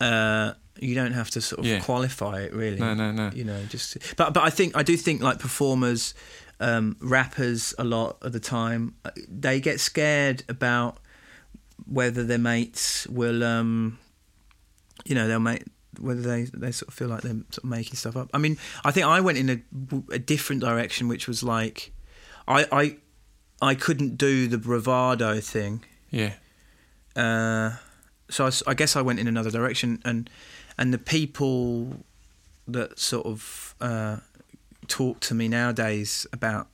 uh you don't have to sort of Yeah. qualify it really. No, no, no. You know, just but but I think I do think like performers, um, rappers a lot of the time uh, they get scared about whether their mates will, um, you know, they'll make whether they they sort of feel like they're sort of making stuff up. I mean, I think I went in a, a different direction, which was like, I I I couldn't do the bravado thing. yeah, Uh, so I guess I went in another direction, and and the people that sort of uh, talk to me nowadays about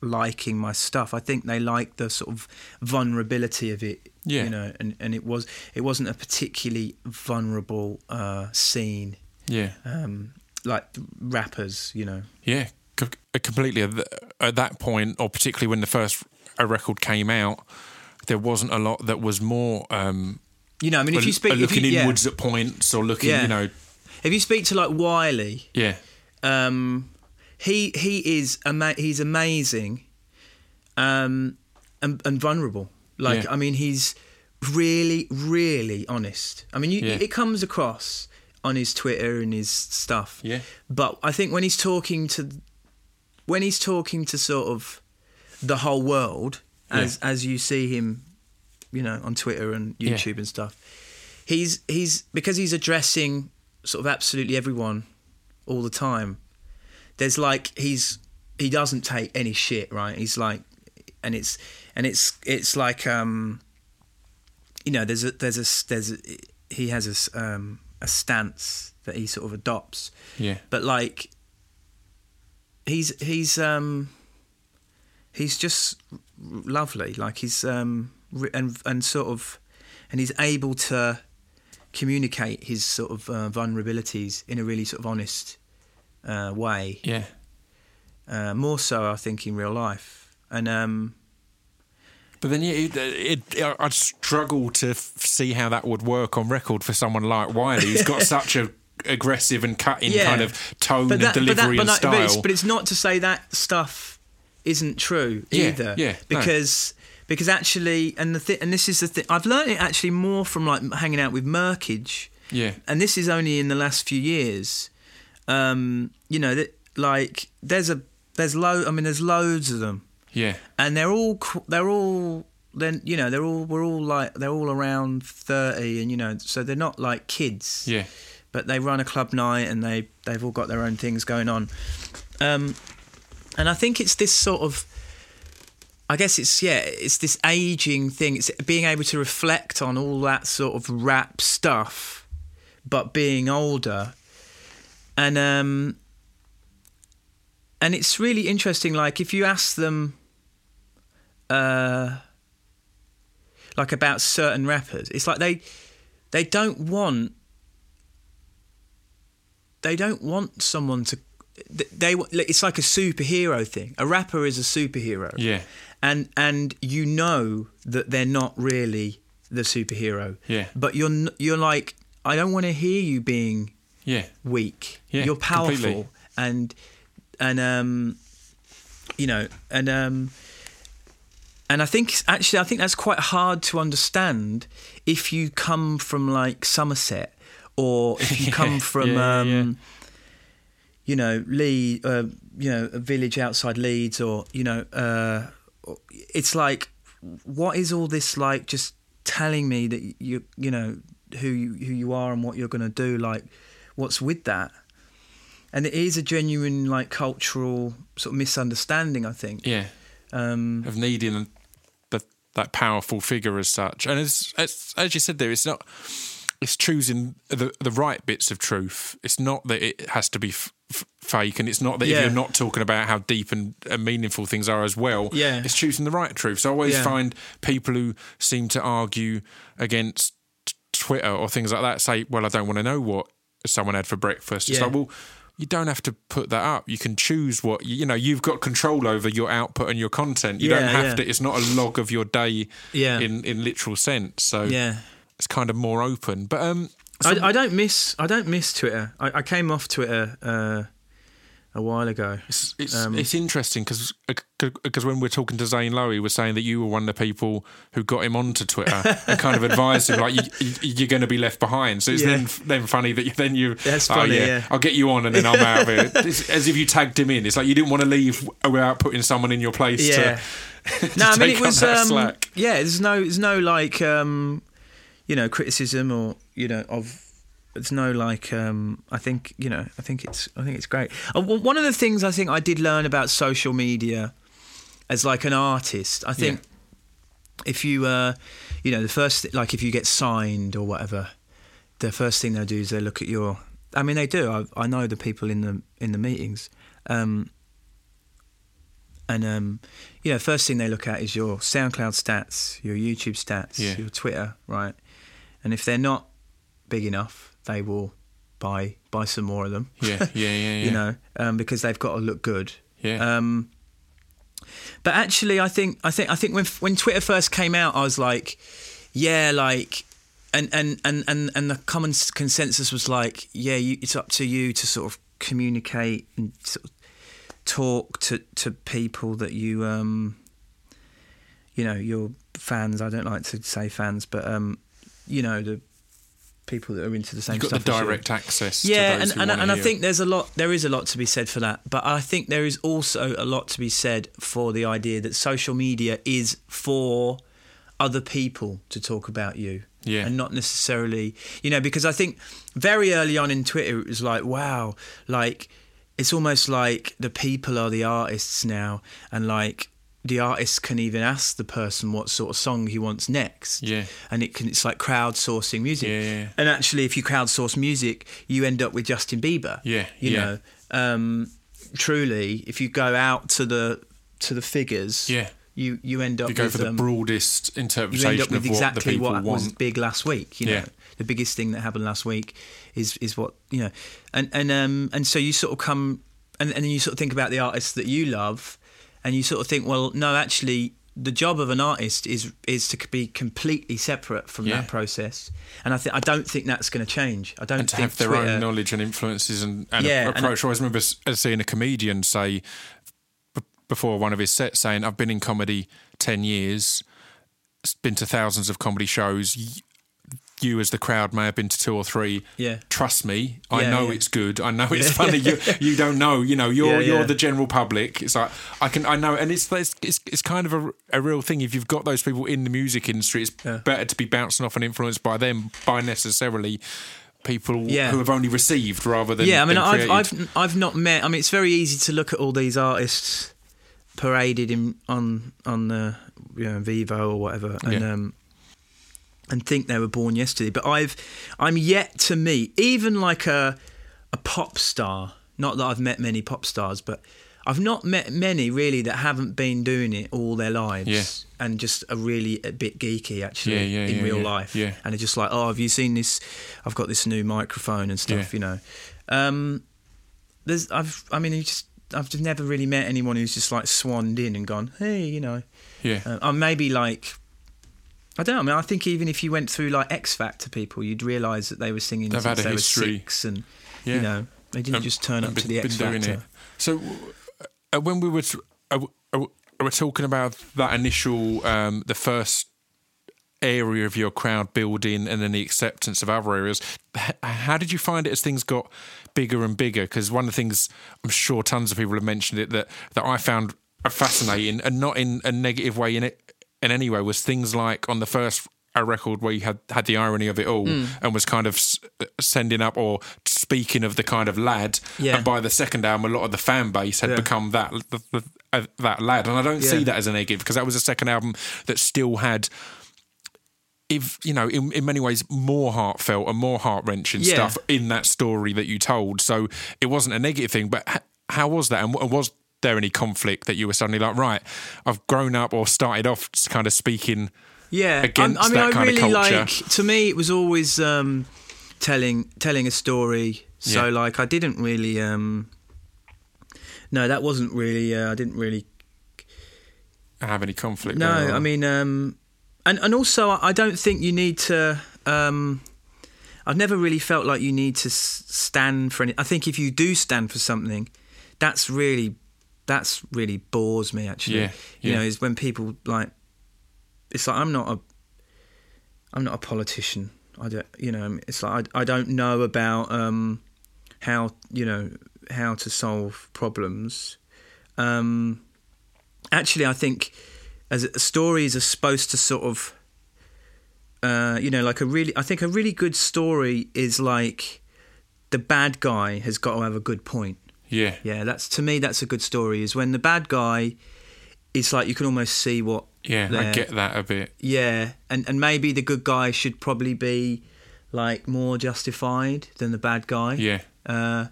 liking my stuff, I think they like the sort of vulnerability of it. Yeah. you know, and, and it was it wasn't a particularly vulnerable uh, scene, yeah. um, like rappers, you know. Yeah, completely. At that point, or particularly when the first a record came out, there wasn't a lot that was more um, You know, I mean, if you speak, uh, looking you, yeah. inwards at points or looking, Yeah. you know, if you speak to like Wiley, yeah, um, he he is ama- he's amazing, um, and, and vulnerable. Like Yeah. I mean, he's really really honest. I mean, you, Yeah. it comes across on his Twitter and his stuff. Yeah. But I think when he's talking to when he's talking to sort of the whole world, as as you see him, you know, on Twitter and Yeah. YouTube and stuff, he's he's because he's addressing sort of absolutely everyone all the time. There's like he's he doesn't take any shit, right? He's like, and it's and it's it's like um, you know, there's a there's a there's a, he has a um a stance that he sort of adopts, Yeah. but like he's he's um he's just lovely like he's um and and sort of and he's able to communicate his sort of uh, vulnerabilities in a really sort of honest uh, way Yeah. uh, more so I think in real life and um But then, yeah, it, it, I'd struggle to f- see how that would work on record for someone like Wiley, who's got such a aggressive and cutting Yeah. kind of tone and that, but delivery that, but, and that- style. but, it's, but it's not to say that stuff isn't true Yeah, either. yeah, no. because because actually, and the thi- and this is the thing. I've learned it actually more from like hanging out with Murkage, yeah, and this is only in the last few years. Um, you know that like there's a there's low. I mean, there's loads of them, yeah, and they're all they're all then you know they're all we're all like they're all around thirty, and you know so they're not like kids yeah, but they run a club night and they they've all got their own things going on. Um, and I think it's this sort of, I guess it's yeah, it's this aging thing. It's being able to reflect on all that sort of rap stuff, but being older, and um, and it's really interesting. Like if you ask them, uh, like about certain rappers, it's like they they don't want they don't want someone to they it's like a superhero thing. A rapper is a superhero. Yeah, and and you know that they're not really the superhero. Yeah. but you're you're like i don't want to hear you being yeah, weak. Yeah, you're powerful. completely. and and um you know and um and I think actually I think that's quite hard to understand if you come from like Somerset or if you come from yeah, um yeah. you know Leeds uh, you know a village outside Leeds or you know uh it's like what is all this like just telling me that you you know who you, who you are and what you're going to do like what's with that and it is a genuine like cultural sort of misunderstanding i think yeah. um Of needing the, that powerful figure as such, and as, as as you said there, it's not. It's choosing the the right bits of truth. It's not that it has to be f- f- fake, and it's not that Yeah. if you're not talking about how deep and, and meaningful things are as well. Yeah. it's choosing the right truth. So I always Yeah. find people who seem to argue against Twitter or things like that say, "Well, I don't want to know what someone had for breakfast." It's Yeah. like, well. You don't have to put that up. You can choose what you know. You've got control over your output and your content. You don't have to. It's not a log of your day Yeah. in in literal sense. So yeah it's kind of more open. But um, so- I, I don't miss I don't miss Twitter. I, I came off Twitter uh, a while ago. it's it's, um, it's interesting because because when we're talking to Zane Lowe, he was saying that you were one of the people who got him onto Twitter and kind of advised him like you, you're going to be left behind. So it's Yeah. then then funny that you, then you That's oh, funny, yeah, yeah. I'll get you on and then I'm out of it. It's as if you tagged him in. It's like you didn't want to leave without putting someone in your place. Yeah. To, to No, I mean it was um, yeah. There's no there's no like um, you know criticism or you know of there's no like um, I think you know I think it's I think it's great. Uh, one of the things I think I did learn about social media as like an artist, I think if you uh, you know the first like if you get signed or whatever, the first thing they do is they look at your. I mean they do. I, I know the people in the in the meetings. Um, and um, you know, first thing they look at is your SoundCloud stats, your YouTube stats, Yeah. your Twitter, right? And if they're not big enough, they will buy buy some more of them. Yeah, yeah, yeah, yeah. you know, um, because they've got to look good. Yeah. Um, but actually, I think I think I think when when Twitter first came out, I was like, yeah, like. And, and, and, and, and the common consensus was like, yeah, you, it's up to you to sort of communicate and sort of talk to, to people that you um you know your fans. I don't like to say fans, but um you know the people that are into the same You've got the stuff. you. direct access. Yeah, to those and and, and I think there's a lot. There is a lot to be said for that, but I think there is also a lot to be said for the idea that social media is for other people to talk about you. Yeah. And not necessarily, you know, because I think very early on in Twitter it was like, wow, like it's almost like the people are the artists now, and like the artist can even ask the person what sort of song he wants next. Yeah. and it can it's like crowdsourcing music. Yeah, yeah. And actually, if you crowdsource music, you end up with Justin Bieber. Yeah, you yeah. know. Um, truly, if you go out to the to the figures, Yeah. you you end up You go with for the um, broadest you end up with exactly what what was big last week. You know, Yeah. the biggest thing that happened last week is is what you know, and and um and so you sort of come and and then you sort of think about the artists that you love, and you sort of think, well, no, actually. The job of an artist is is to be completely separate from Yeah. that process, and I think I don't think that's going to change. I don't and to think have their Twitter, own knowledge and influences and, and Yeah, a- and approach. I always remember uh, seeing a comedian say b- before one of his sets saying, I've been in comedy 10 years, been to thousands of comedy shows. You, as the crowd, may have been to two or three. Yeah. Trust me, I Yeah, know yeah. it's good. I know it's funny. You, you don't know. You know, you're Yeah, you're yeah. the general public. It's like I can I know, and it's it's it's, it's kind of a, a real thing. If you've got those people in the music industry, it's Yeah. better to be bouncing off and influenced by them by necessarily people Yeah. who have only received rather than yeah, I mean, I've. I've I've not met. I mean, it's very easy to look at all these artists paraded in on on the you know Vevo or whatever, and Yeah. um, and think they were born yesterday. But I've I'm yet to meet even like a a pop star. Not that I've met many pop stars, but I've not met many really that haven't been doing it all their lives. Yeah. And just are really a bit geeky actually Yeah, yeah, in yeah, real life. yeah. And they're just like, oh, have you seen this? I've got this new microphone and stuff, you know. Um, there's, I've, I mean, you just, I've just never really met anyone who's just like swanned in and gone, hey, you know, yeah, uh, or maybe like, I don't know. I mean, I think even if you went through like X Factor people, you'd realise that they were singing They've since had a they history. were six, and yeah. you know, they didn't And- just turn up to the X been Factor. it. So uh, when we were uh, uh, we're talking about that initial, um, the first area of your crowd building, and then the acceptance of other areas. How did you find it as things got bigger and bigger? Because one of the things I'm sure tons of people have mentioned it that that I found fascinating, and not in a negative way in it in any way, was things like on the first a record where you had had the irony of it all Hmm. and was kind of s- sending up or speaking of the kind of lad Yeah. and by the second album a lot of the fan base had Yeah. become that the, the, uh, that lad and I don't see that as a negative because that was a second album that still had if you know in, in many ways more heartfelt and more heart-wrenching Yeah. stuff in that story that you told so it wasn't a negative thing but h- how was that and was there any conflict that you were suddenly like right I've grown up or started off kind of speaking yeah against I, I mean, that I kind of really culture. like. To me, it was always um, telling telling a story. So Yeah. like, I didn't really. Um, no, that wasn't really. Uh, I didn't really. have any conflict No, I mean, um, and and also, I don't think you need to. Um, I've never really felt like you need to stand for any. I think if you do stand for something, that's really that's really bores me. Actually, Yeah, you know, is when people like. It's like I'm not a. I'm not a politician. I don't. You know, it's like I, I don't know about um, how you know how to solve problems. Um, actually, I think as stories are supposed to sort of, uh, you know, like a really, I think a really good story is like the bad guy has got to have a good point. Yeah Yeah, that's to me that's a good story. Is when the bad guy, it's like you can almost see what. yeah I get that a bit Yeah, and and maybe the good guy should probably be like more justified than the bad guy. yeah Uh,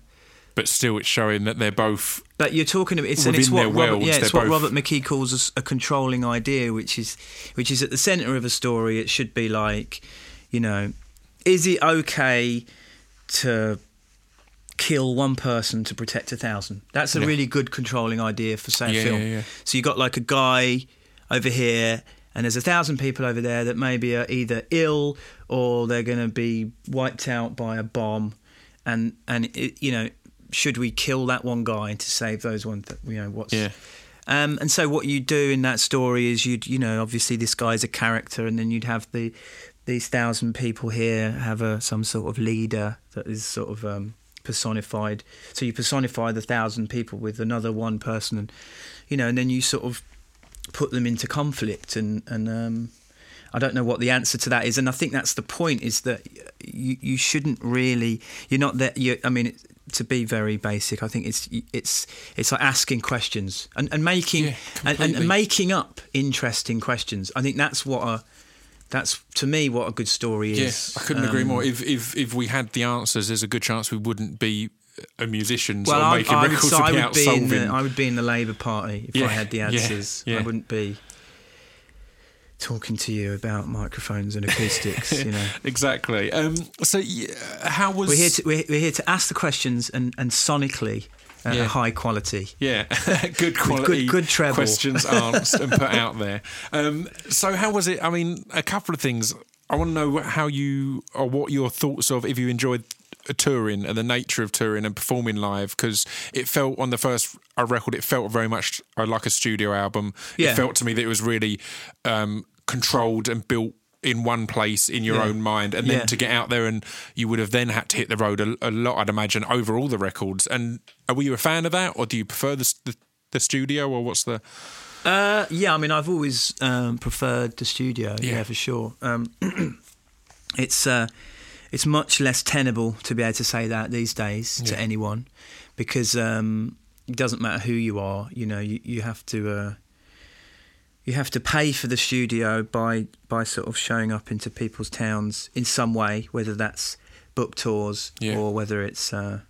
but still it's showing that they're both But you're talking about it's, and it's what their Robert, worlds, yeah, it's what both- Robert McKee calls a controlling idea, which is which is at the centre of a story. It should be like, you know, is it okay to kill one person to protect a thousand? That's a Yeah. really good controlling idea for say Yeah, a film. yeah, yeah. So you got like a guy over here. And there's a thousand people over there that maybe are either ill or they're going to be wiped out by a bomb, and and it, you know, should we kill that one guy to save those ones that you know what's yeah um, and so what you do in that story is you'd, you know, obviously this guy's a character, and then you'd have the these thousand people here have a some sort of leader that is sort of um, personified. So you personify the thousand people with another one person, and you know, and then you sort of put them into conflict, and and um, I don't know what the answer to that is, and I think that's the point: is that you you shouldn't really you're not that you. I mean, it, to be very basic. I think it's it's it's like asking questions and, and making Yeah, and, and, making up interesting questions. I think that's what a that's to me what a good story is. Yes, I couldn't agree Um, more. If if if we had the answers, there's a good chance we wouldn't be a musician Well, or I, making I would, records so I would be in the, I would be in the Labour Party if Yeah, I had the yeah, answers. yeah. I wouldn't be talking to you about microphones and acoustics. you know, exactly. Um, so, yeah, how was we're here to we're, we're here to ask the questions and and sonically uh, Yeah. high quality. Yeah, good quality, good treble. questions answered and put out there. Um, so, how was it? I mean, a couple of things. I want to know how you or what your thoughts of if you enjoyed touring and the nature of touring and performing live because it felt on the first uh, record it felt very much uh, like a studio album. Yeah. It felt to me that it was really um, controlled and built in one place in your Yeah. own mind and then Yeah. to get out there and you would have then had to hit the road a, a lot i'd imagine over all the records and were you a fan of that or do you prefer the, the, the studio or what's the Uh, yeah, I mean, I've always um, preferred the studio. Yeah, Yeah. for sure. Um, it's uh, it's much less tenable to be able to say that these days to anyone, because um, it doesn't matter who you are. You know, you, you have to uh, you have to pay for the studio by by sort of showing up into people's towns in some way, whether that's book tours Yeah. or whether it's uh,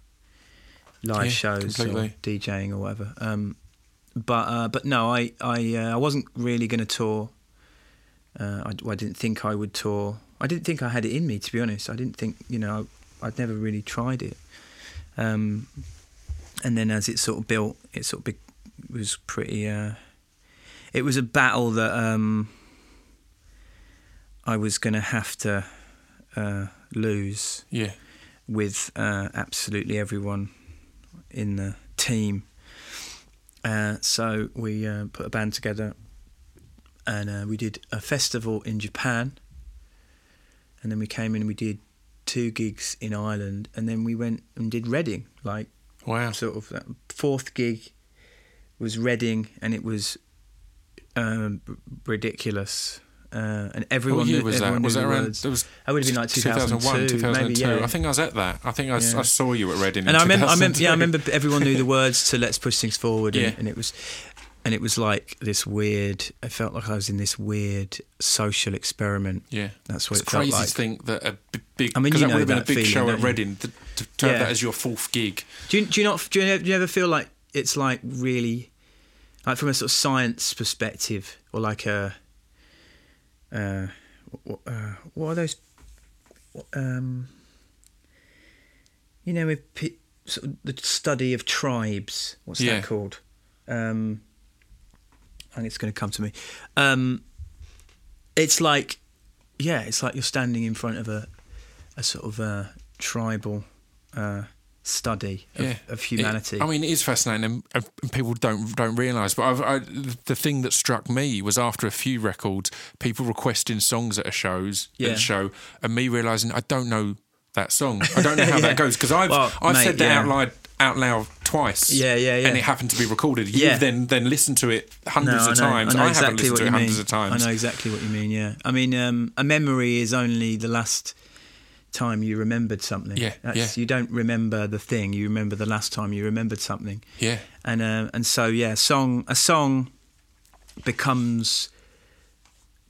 live Yeah, shows completely. or DJing or whatever. Um, but uh, but no, I I uh, I wasn't really going to tour. Uh, I, I didn't think I would tour. I didn't think I had it in me, to be honest. I didn't think you know I'd never really tried it. Um, and then as it sort of built, it sort of be, was pretty. It was a battle that um, I was going to have to uh, lose yeah with uh, absolutely everyone in the team. Uh, so we uh, put a band together and uh, we did a festival in Japan. And then we came in and we did two gigs in Ireland. And then we went and did Reading. Like, wow sort of that fourth gig was Reading and it was um, ridiculous. Uh, and everyone what year knew, was that was that the around words. it was That would have been like 2002, 2001 maybe, 2002 yeah. i think i was at that i think i, Yeah. I saw you at reading in and I remember, I remember, yeah, I remember everyone knew the words to "Let's push things forward," and, Yeah. and it was, and it was like this weird. I felt like I was in this weird social experiment. yeah That's what it's it felt crazy like. to think that a big I mean, because you that would have been a big feeling, show at reading to, to, to have that as your fourth gig Do you, do you not do you, do you ever feel like it's like really, like from a sort of science perspective, or like a, uh, what, uh, what are those, um, you know, with sort of the study of tribes. What's Yeah. that called? Um, I think it's going to come to me. Um, it's like, yeah, it's like you're standing in front of a, a sort of a tribal uh, study of, yeah. of humanity. It- I mean, it is fascinating, and, and people don't don't realise. But I've, I, the thing that struck me was after a few records, people requesting songs at a shows at Yeah. a show, and me realising I don't know that song. I don't know how Yeah. that goes because I've Well, I've mate, said that out loud out loud twice. Yeah, yeah, yeah. And it happened to be recorded. You've Yeah. then then listened to it hundreds No, of times. I, know I, exactly haven't listened what to you it hundreds mean. of times. I know exactly what you mean. Yeah, I mean, um, a memory is only the last time you remembered something. Yeah, That's, yeah. You don't remember the thing. You remember the last time you remembered something. Yeah, And uh, and so yeah, song a song becomes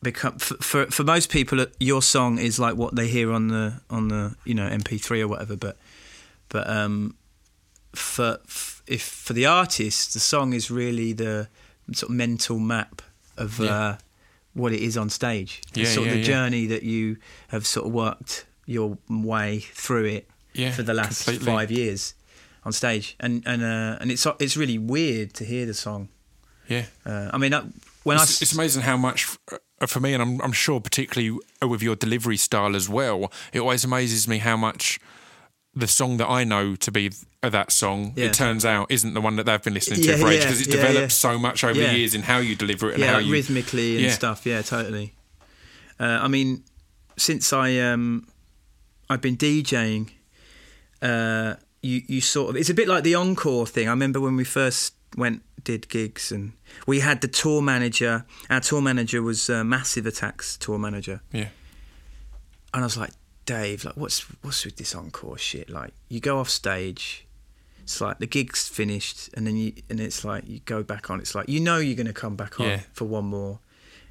become for, for for most people your song is like what they hear on the on the you know MP3 or whatever. But but um, for if for the artist, the song is really the sort of mental map of Yeah. uh, what it is on stage. Yeah, sort yeah, of the journey that you have sort of worked your way through it yeah. for the last completely. five years on stage, and and uh, and it's it's really weird to hear the song. Yeah. Uh, I mean, uh, when I it's, s- it's amazing how much uh, for me, and I'm, I'm sure particularly with your delivery style as well. It always amazes me how much the song that I know to be that song, Yeah. it turns out isn't the one that they've been listening to Yeah, for ages because it's yeah, developed yeah. so much over the years in how you deliver it and yeah, how like you rhythmically and stuff. Yeah, totally. Uh, I mean, since I um, I've been DJing, uh, you you sort of it's a bit like the encore thing. I remember when we first went did gigs and we had the tour manager. Our tour manager was uh, Massive Attacks tour manager, yeah and I was like, Dave, like what's what's with this encore shit? Like you go off stage it's like the gig's finished, and then you and it's like you go back on. It's like you know you're going to come back on Yeah. for one more.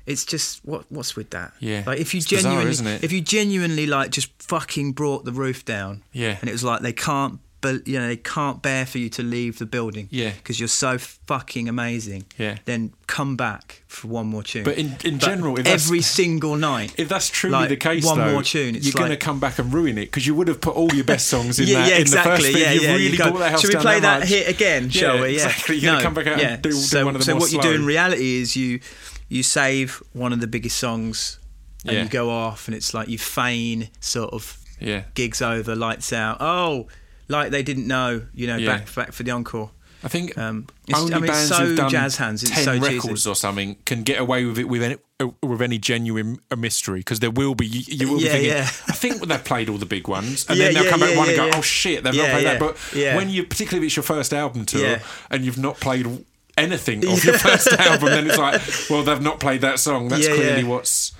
It's just what what's with that? Yeah. like if you It's bizarre, genuinely, isn't it? if you genuinely like just fucking brought the roof down, Yeah. and it was like they can't, but you know they can't bear for you to leave the building, Yeah. because you're so fucking amazing. Yeah. then come back for one more tune. But in, in But general, every single night, if that's truly like, the case, one though, more tune, it's you're going to come back and ruin it because you would have put all your best songs in yeah, that yeah, in exactly. the first yeah, yeah. really you go, that Should we play that, much. hit again? shall Yeah, we? Yeah, exactly. You're gonna come back out and do- do so, one of the so what you do in reality is you you save one of the biggest songs and Yeah. you go off, and it's like you feign sort of Yeah. gigs over, lights out. Oh, like they didn't know, you know, Yeah. back back for the encore. I think Um, it's- only I mean, bands so who've done jazz hands, it's ten so cheesy. records or something can get away with it with any, with any genuine a mystery because there will be you, will Yeah, be thinking yeah. I think they've played all the big ones and Yeah, then they'll come back one and go oh shit they've not played that but when you particularly if it's your first album tour and you've not played anything of your first album then it's like well they've not played that song that's Yeah, clearly yeah. what's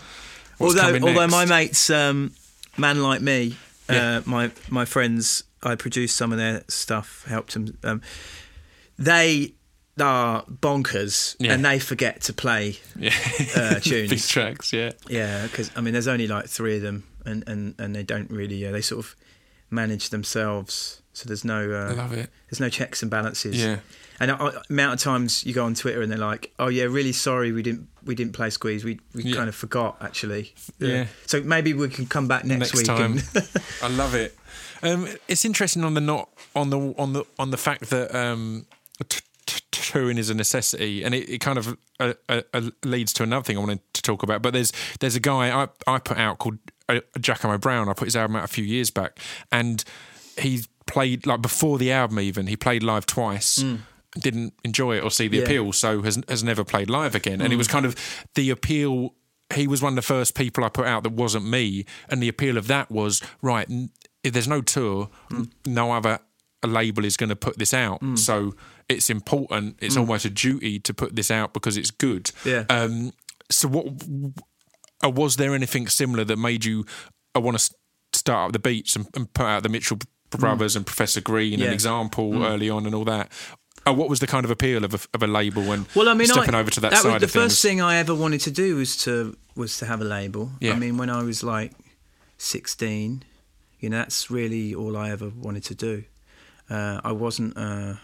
what's although coming although next. my mates um, man like me Yeah. uh, my my friends i produced some of their stuff helped them um, they are bonkers Yeah. and they forget to play yeah. uh, big tunes tracks yeah yeah because i mean there's only like three of them and and and they don't really uh, they sort of manage themselves so there's no I uh, love it there's no checks and balances yeah and uh, amount of times you go on Twitter and they're like, "Oh yeah, really sorry we didn't we didn't play Squeeze. We we Yeah. kind of forgot actually." Yeah. So maybe we can come back next, next week. time. I love it. Um, it's interesting on the not on the on the on the fact that um, t- t- touring is a necessity, and it, it kind of uh, uh, uh, leads to another thing I wanted to talk about. But there's there's a guy I I put out called uh, Giacomo Brown. I put his album out a few years back, and he played like before the album even he played live twice. Didn't enjoy it or see the Yeah. appeal, so has has never played live again. And it mm. was kind of the appeal he was one of the first people I put out that wasn't me, and the appeal of that was right. If there's no tour, n- mm. no other label is going to put this out, mm. so it's important. It's almost a duty to put this out because it's good. Yeah. Um, so what was there anything similar that made you I want to start up the beats and, and put out the Mitchell Brothers and Professor Green, Yeah. an example early on, and all that? Uh, what was the kind of appeal of a, of a label when well, I mean, stepping I, over to that, was side the of things? first thing I ever wanted to do was to was to have a label. Yeah. I mean, when I was like sixteen, you know, that's really all I ever wanted to do. Uh, I wasn't uh,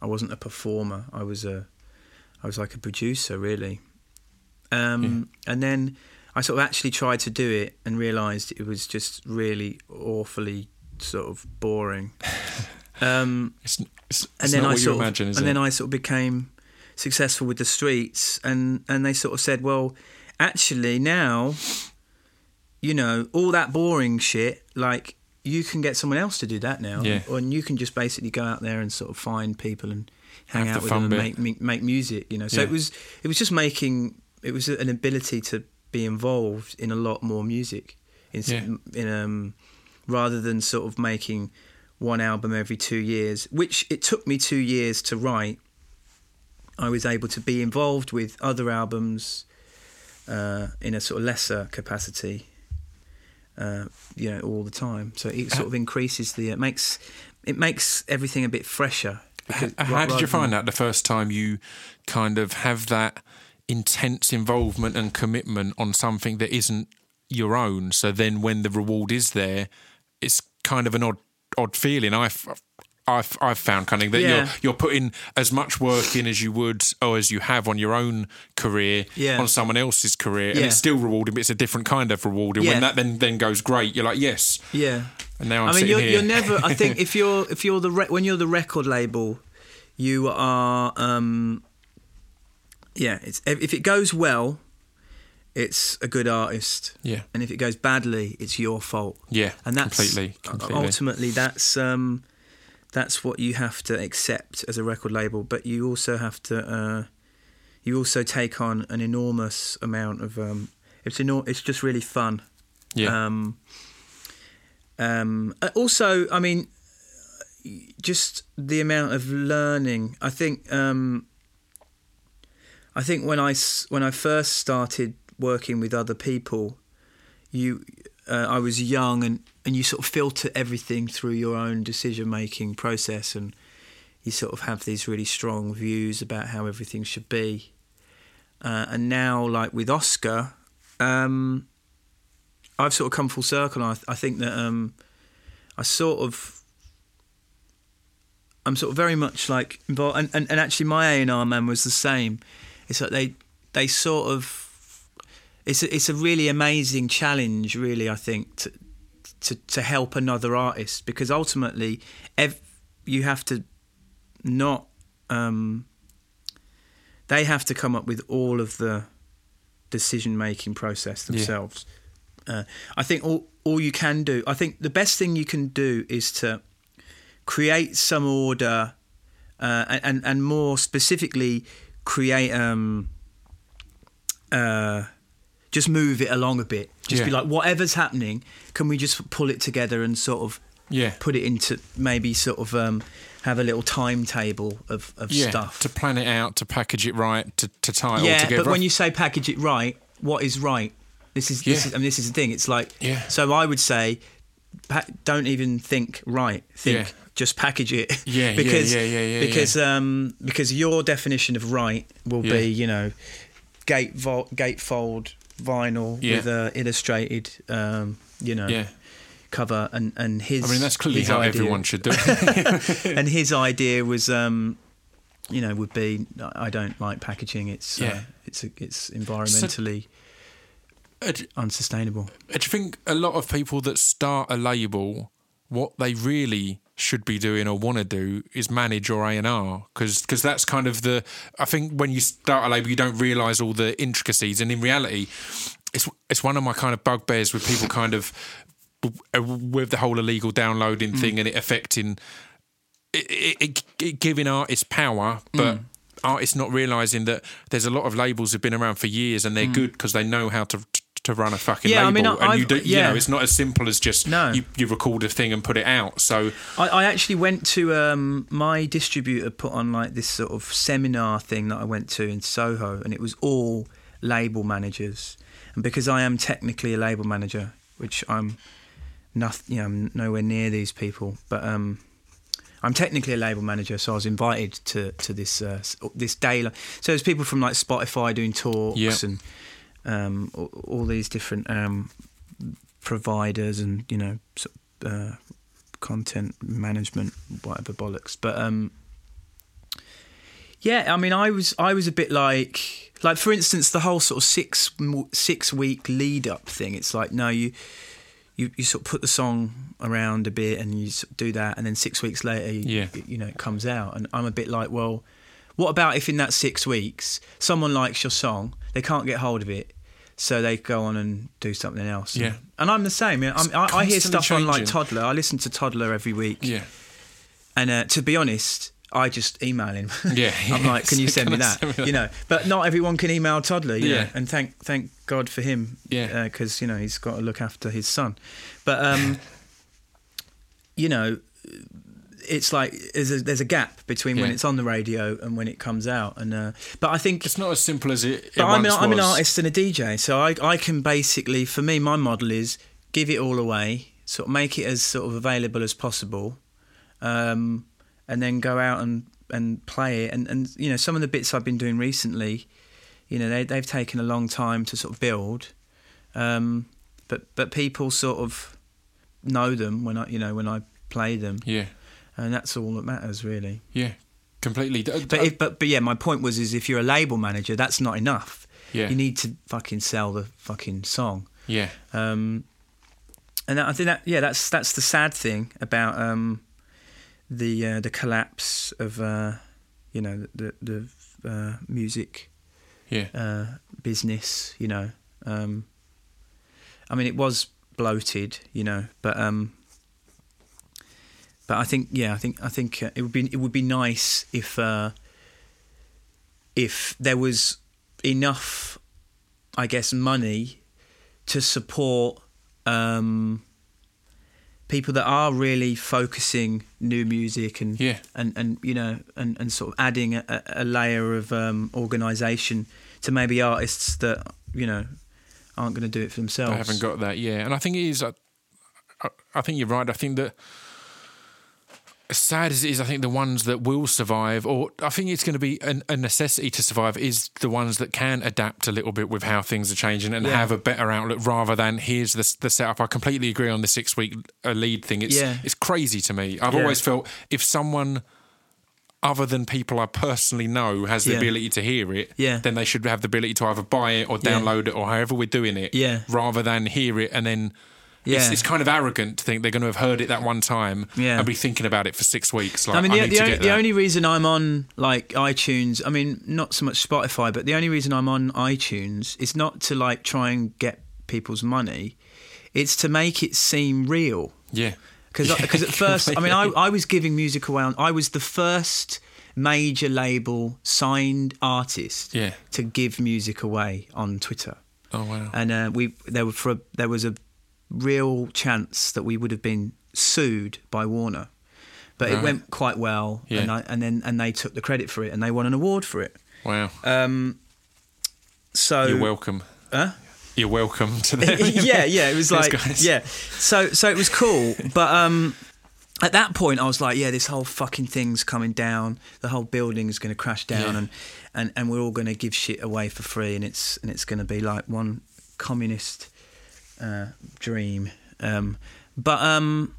I wasn't a performer. I was a I was like a producer, really. Um, And then I sort of actually tried to do it and realised it was just really awfully sort of boring. Um, It's, it's, and then I what you sort of, imagine, and it? then I sort of became successful with the streets, and and they sort of said, well, actually now, you know, all that boring shit, like you can get someone else to do that now, Yeah. or and you can just basically go out there and sort of find people and hang Have out the with them and bit. make, make music, you know. So Yeah. it was it was just making it was an ability to be involved in a lot more music, in, Yeah. in um rather than sort of making one album every two years, which it took me two years to write. I was able to be involved with other albums uh, in a sort of lesser capacity, uh, you know, all the time. So it sort of increases the it makes it makes everything a bit fresher. because- H- How did you find that the first time you kind of have that intense involvement and commitment on something that isn't your own? So then when the reward is there, it's kind of an odd odd feeling. I've I've, I've found kind of that Yeah. you're you're putting as much work in as you would or as you have on your own career Yeah. on someone else's career, and Yeah. it's still rewarding, but it's a different kind of rewarding. When that then then goes great, you're like yes, Yeah. and now I'm I mean, sitting you're, here. you're never. I think if you're if you're the re- when you're the record label, you are. Um, yeah, it's if it goes well, it's a good artist, yeah, and if it goes badly, it's your fault. yeah, And that's completely, completely. ultimately that's um, that's what you have to accept as a record label. But you also have to uh, you also take on an enormous amount of um, it's enor- it's just really fun. yeah, Um, um, uh, also, I mean, just the amount of learning. I think. Um, I think when I when I first started working with other people, you, uh, I was young and and you sort of filter everything through your own decision making process and you sort of have these really strong views about how everything should be. Uh, and now, like with Oscar, um, I've sort of come full circle. I, I think that um, I sort of, I'm sort of very much like involved. And, and, and actually, my A and R man was the same. It's like they they sort of, it's a, it's a really amazing challenge. Really, I think to to to help another artist because ultimately, ev- you have to not. Um, they have to come up with all of the decision making process Yeah. themselves. Uh, I think all all you can do. I think the best thing you can do is to create some order, uh, and, and and more specifically, create um, uh, just move it along a bit. Just be like, whatever's happening, can we just pull it together and sort of Yeah. put it into maybe sort of um, have a little timetable of, of Yeah. stuff. To plan it out, to package it right, to, to tie it all yeah, together. but when you say package it right, what is right? This is, this is I mean, this is the thing. It's like Yeah. so. I would say, don't even think right. Think Yeah. just package it. Yeah, yeah, because yeah, yeah, yeah, because um because your definition of right will Yeah. be you know gate vol- gatefold vinyl Yeah. with a illustrated um you know yeah. cover and and his I mean, that's clearly how idea- everyone should do it. and his idea was um you know would be I don't like packaging it's uh, Yeah. it's it's environmentally Uh, do unsustainable do you think a lot of people that start a label, what they really should be doing or want to do is manage your A and R because that's kind of the I think when you start a label you don't realise all the intricacies and in reality it's it's one of my kind of bugbears with people kind of with the whole illegal downloading mm. thing and it affecting it, it, it, it giving artists power mm. but artists not realising that there's a lot of labels who've been around for years and they're mm. good because they know how to to run a fucking Yeah, I label mean, I- and you I've- do you know it's not as simple as just No. you, you record a thing and put it out so I, I actually went to um, my distributor put on like this sort of seminar thing that I went to in Soho, and it was all label managers. And because I am technically a label manager, which I'm nothing, you know, I'm nowhere near these people, but um, I'm technically a label manager, so I was invited to to this uh, this day. So there's people from like Spotify doing talks Yeah. and um, all, all these different um, providers and you know sort of, uh, content management, whatever bollocks. But um, yeah, I mean, I was I was a bit like like for instance, the whole sort of six six week lead up thing. It's like no, you. You, you sort of put the song around a bit and you sort of do that and then six weeks later you, Yeah. you know it comes out and I'm a bit like well what about if in that six weeks someone likes your song they can't get hold of it so they go on and do something else Yeah. and I'm the same yeah, I'm, I, I hear stuff on like. Toddla I listen to Toddla every week yeah and uh, to be honest, I just email him. Yeah, I'm like, can you send me can I that? send me that? You know, but not everyone can email Toddla. Yeah. know, and thank thank God for him. Yeah. because you know he's got to look after his son. But um, you know, it's like there's a, there's a gap between when it's on the radio and when it comes out. And uh, but I think it's not as simple as it, it but I'm an, I'm an artist and a DJ, so I, I can basically, for me, my model is give it all away, sort of make it as sort of available as possible, um, and then go out and, and play it. And, and you know, some of the bits I've been doing recently, you know, they they've taken a long time to sort of build, um, but but people sort of know them when I you know when I play them, yeah and that's all that matters really. yeah completely But if, but but yeah, my point was is if you're a label manager, that's not enough. yeah You need to fucking sell the fucking song. yeah Um, and that, I think that yeah, that's that's the sad thing about um, the uh, the collapse of uh, you know the the uh, music yeah uh, business. You know, um, I mean, it was bloated, you know, but um, but I think yeah, I think I think uh, it would be it would be nice if uh, if there was enough, I guess, money to support um, people that are really focusing new music and Yeah. and, and you know and, and sort of adding a, a- layer of um, organisation to maybe artists that you know aren't going to do it for themselves. I haven't got that. Yeah, and I think it is. I, I- I think you're right. I think that as sad as it is, I think the ones that will survive, or I think it's going to be an, a necessity to survive, is the ones that can adapt a little bit with how things are changing and Yeah. have a better outlook rather than here's the, the setup. I completely agree on the six week uh, lead thing. It's Yeah. it's crazy to me. I've Yeah. always felt if someone other than people I personally know has the ability to hear it, Yeah. then they should have the ability to either buy it or download it or however we're doing it, Yeah. rather than hear it and then. It's, Yeah. it's kind of arrogant to think they're going to have heard it that one time Yeah. and be thinking about it for six weeks. Like, I mean, I the, need the, only, the only reason I'm on like iTunes, I mean, not so much Spotify, but the only reason I'm on iTunes is not to like try and get people's money. It's to make it seem real. yeah, Because Yeah, at first, I mean, I. I was giving music away. On, I was the first major label signed artist Yeah. to give music away on Twitter. Oh wow. and uh, we there were for a, there was a real chance that we would have been sued by Warner, but Right. it went quite well, Yeah. and I, and then and they took the credit for it, and they won an award for it. wow. Um, so You're welcome. Huh? You're welcome to them. yeah, yeah, it was like yeah. So so it was cool, but um, at that point I was like, yeah, this whole fucking thing's coming down. The whole building is going to crash down, Yeah. and, and and we're all going to give shit away for free, and it's and it's going to be like one communist uh, dream. Um, but um,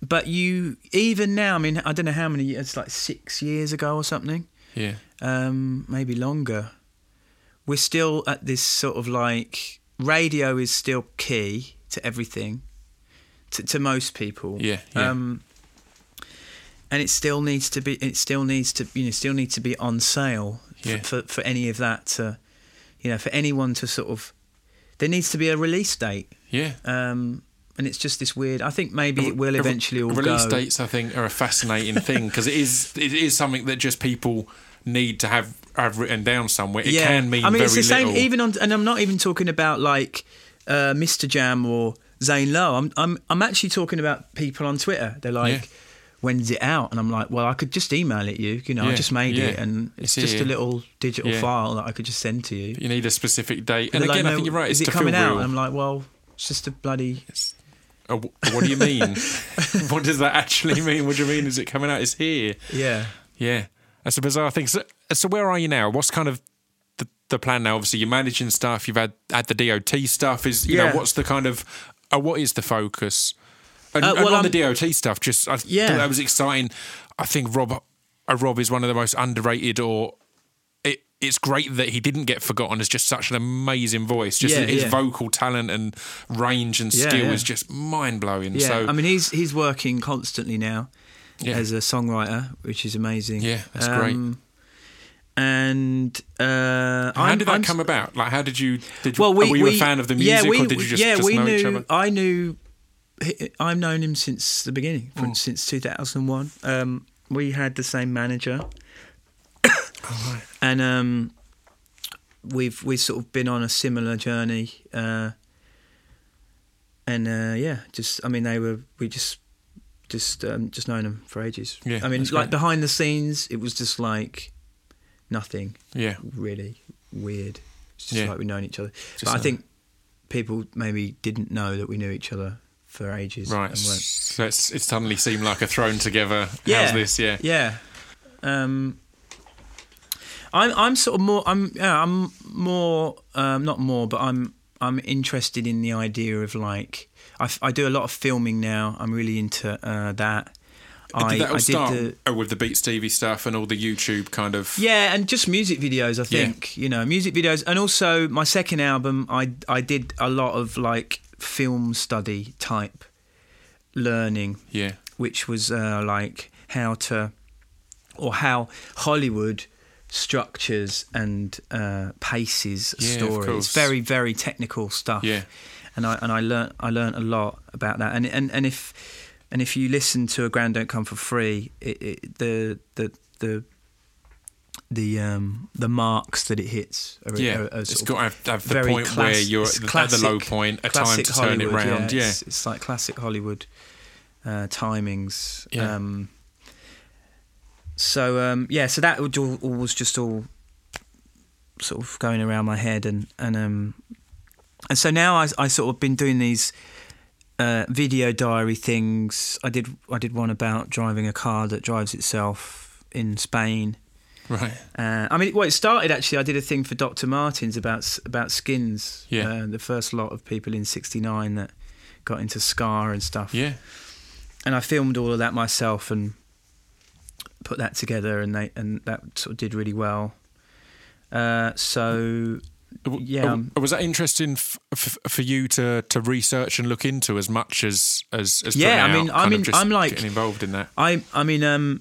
but you even now, I mean, I don't know how many. It's like six years ago or something Yeah. um, maybe longer. We're still at this sort of like radio is still key to everything, to, to most people. Yeah, yeah. Um, and it still needs to be. It still needs to. You know, still needs to be on sale for, for for any of that to, you know, for anyone to sort of. There needs to be a release date. Yeah. Um, and it's just this weird. I think maybe it will eventually all release go. dates. I think are a fascinating thing because it is it is something that just people need to have have written down somewhere. It can mean I mean, very it's the same. little. Even on, and I'm not even talking about like uh, MistaJam or Zane Lowe. I'm, I'm, I'm actually talking about people on Twitter. They're like, Yeah. "When's it out?" And I'm like, "Well, I could just email it you. You know, I just made yeah. it, and it's It's just here. a little digital Yeah. file that I could just send to you." you need a specific date. And And again, like, I think you're right. Is it coming out? real. And I'm like, "Well, it's just a bloody." What do you mean? what does that actually mean? What do you mean? Is it coming out? It's here. Yeah. Yeah, that's a bizarre thing. So, so where are you now? What's kind of the, the plan now? Obviously, you're managing stuff. You've had had the DOT stuff. Is you Yeah. know what's the kind of uh, what is the focus? And, Uh, and on the I'm- DOT stuff, just I Yeah. thought that was exciting. I think Rob uh, Rob is one of the most underrated or. It, it's great that he didn't get forgotten as just such an amazing voice. Just Yeah, his yeah. vocal talent and range and skill yeah. is just mind blowing. Yeah. So I mean, he's he's working constantly now as a songwriter, which is amazing. Yeah, that's great. And uh, how I'm- did that I'm- come about? Like, how did you? Did you, Well, we, were you we, a fan of the music, yeah, we, or did you just, yeah, just we know knew. each other? I knew. I've known him since the beginning, Mm. since 2001. Um, we had the same manager, Oh, and um, we've we've sort of been on a similar journey. Uh, and uh, yeah, just I mean, they were we just just um, just known them for ages. Yeah, I mean, like great. behind the scenes, it was just like nothing Yeah, really weird. It's just Yeah. like we've known each other. Just but I think people maybe didn't know that we knew each other for ages. right. So it's, it suddenly seemed like a thrown together. Yeah. How's this? Yeah, Yeah. Um, I'm I'm sort of more I'm yeah I'm more um, not more but I'm I'm interested in the idea of like I, f- I do a lot of filming now. I'm really into uh, that. I, did that all I start did the oh, with the Beat Stevie stuff and all the YouTube kind of? Yeah, and just music videos. I think you know music videos, and also my second album. I I did a lot of like film study type learning, Yeah, which was uh, like how to or how Hollywood structures and uh, paces Yeah. It's very very technical stuff. Yeah. and I and I learnt I learnt a lot about that. And and and if and if you listen to a Grand Don't Come for Free, it, it, the the the the um the marks that it hits are, yeah. are, are it's got to have, have the point class- where you're at the, at the low point, a time classic to turn it Hollywood, round. Yeah, It's, it's like classic Hollywood uh, timings. Yeah. Um, so um, yeah, so that would all, all was just all sort of going around my head, and and um, and so now I I sort of been doing these uh, video diary things. I did I did one about driving a car that drives itself in Spain. Right. Uh, I mean, well, it started actually. I did a thing for Dr. Martens about about skins. Yeah. Uh, the first lot of people in '69 that got into ska and stuff. Yeah. And I filmed all of that myself and put that together, and they and that sort of did really well. Uh, so Yeah, um, was that interesting f- f- for you to, to research and look into as much as as, as Yeah, I mean- out, I mean, I'm like- getting involved in that. I I mean, um,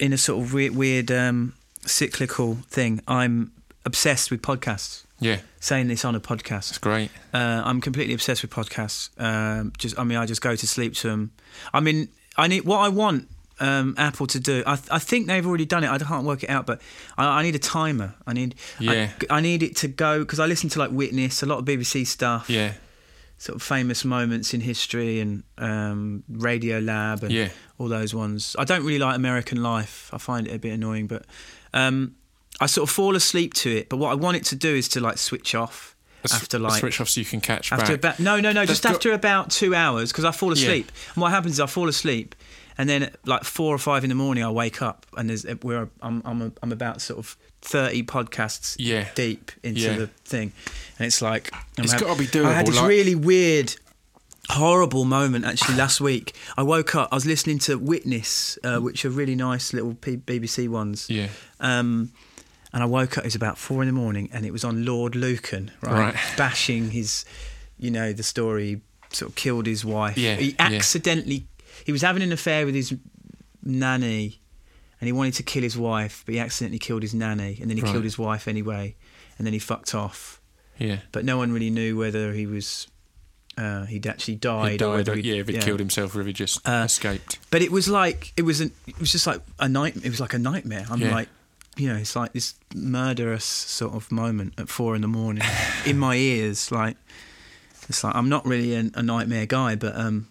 in a sort of weird, weird um, cyclical thing, I'm obsessed with podcasts. Yeah, Saying this on a podcast, it's great. uh, I'm completely obsessed with podcasts. Um, just, I mean, I just go to sleep to them. I mean, I need what I want um, Apple to do. I, th- I think they've already done it. I can't work it out, but I, I need a timer. I need, Yeah. I, I need it to go because I listen to like Witness, a lot of BBC stuff. Yeah, sort of famous moments in history and um, Radiolab and Yeah. all those ones. I don't really like American Life. I find it a bit annoying, but um, I sort of fall asleep to it. But what I want it to do is to like switch off after like switch off so you can catch after back. about no no no That's just got- after about two hours because I fall Yeah. asleep. And what happens is I fall asleep. And then, at like four or five in the morning, I wake up and there's we're I'm I'm I'm about sort of thirty podcasts Yeah. deep into Yeah. the thing, and it's like I'm It's hav- gotta be I had this like- really weird, horrible moment actually last week. I woke up. I was listening to Witness, uh, which are really nice little P- BBC ones. Yeah, Um, and I woke up. It was about four in the morning, and it was on Lord Lucan, right, Right. bashing his, you know, the story. Sort of killed his wife. Yeah, he yeah. accidentally. He was having an affair with his nanny, and he wanted to kill his wife, but he accidentally killed his nanny, and then he Right. killed his wife anyway, and then he fucked off. yeah. But no one really knew whether he was. Uh, he'd actually died. He or died. whether uh, yeah, if he killed himself or if he just Uh, escaped. but it was like it was an, it was just like a night. It was like a nightmare. I'm Yeah. like, you know, it's like this murderous sort of moment at four in the morning in my ears. Like it's like I'm not really a, a nightmare guy, but um,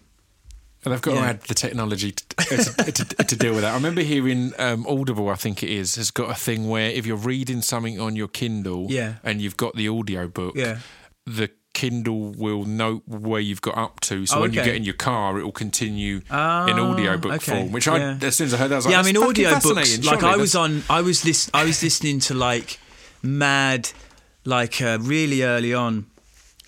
And they've got yeah. to add the technology to, to, to, to deal with that. I remember hearing um, Audible, I think it is, has got a thing where if you're reading something on your Kindle Yeah. and you've got the audio book, yeah, the Kindle will note where you've got up to. So Oh, when you get in your car, it will continue in Ah, audiobook okay, form. Which I, yeah. as soon as I heard that, I was like, yeah. I mean, audiobooks. Like I was on, I was lis- I was listening to like mad, like uh, really early on.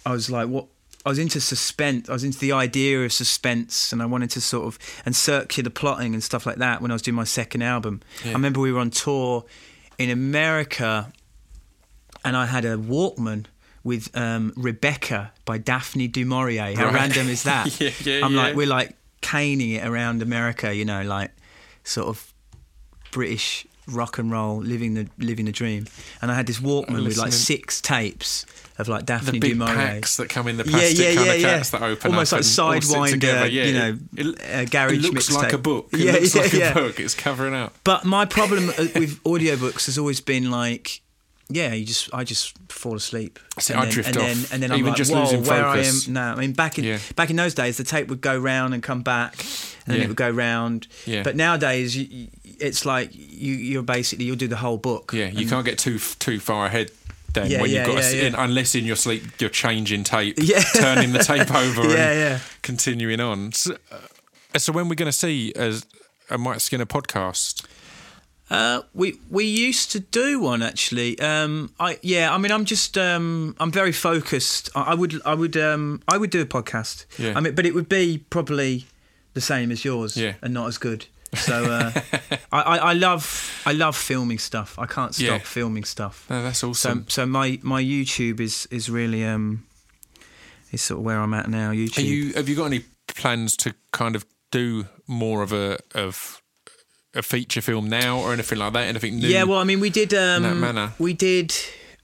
I was like, what? I was into suspense. I was into the idea of suspense, and I wanted to sort of and circular plotting and stuff like that when I was doing my second album. Yeah. I remember we were on tour in America, and I had a Walkman with um, Rebecca by Daphne du Maurier. How Right. random is that? Yeah, yeah, I'm like, we're like caning it around America, you know, like sort of British rock and roll, living the living the dream. And I had this Walkman with like six tapes of like Daphne the du Maurier. packs that come in the plastic yeah, kind yeah, of yeah. cats that open Almost like Sidewinder. Yeah, you know, it, uh, garage it looks like mixtape. a book. It Yeah, looks yeah, like yeah. a book. It's covering up. But my problem uh, with audiobooks has always been like, yeah, you just I just fall asleep. See, and I then, drift and off. Then, and then I'm Even like, just whoa, losing where focus. I am now. I mean, back in Yeah. back in those days, the tape would go round and come back, and then Yeah. it would go round. Yeah. But nowadays, you, it's like you you're basically you'll do the whole book. Yeah, you can't get too too far ahead. Then Yeah, when yeah, you've got yeah, yeah. in, unless in your sleep you're changing tape, Yeah. turning the tape over, Yeah, and yeah. continuing on. So, uh, so when we're going to see as a Mike Skinner podcast? Uh, we we used to do one actually. Um, I yeah. I mean, I'm just um, I'm very focused. I, I would I would um, I would do a podcast. Yeah. I mean, but it would be probably the same as yours. Yeah. And not as good. So uh, I, I I love I love filming stuff. I can't stop Yeah. filming stuff. No, that's So awesome. so my my YouTube is is really um is sort of where I'm at now. YouTube. Are you have you got any plans to kind of do more of a of a feature film now or anything like that? Anything new? Yeah, well, I mean, we did. Um, that manner? We did.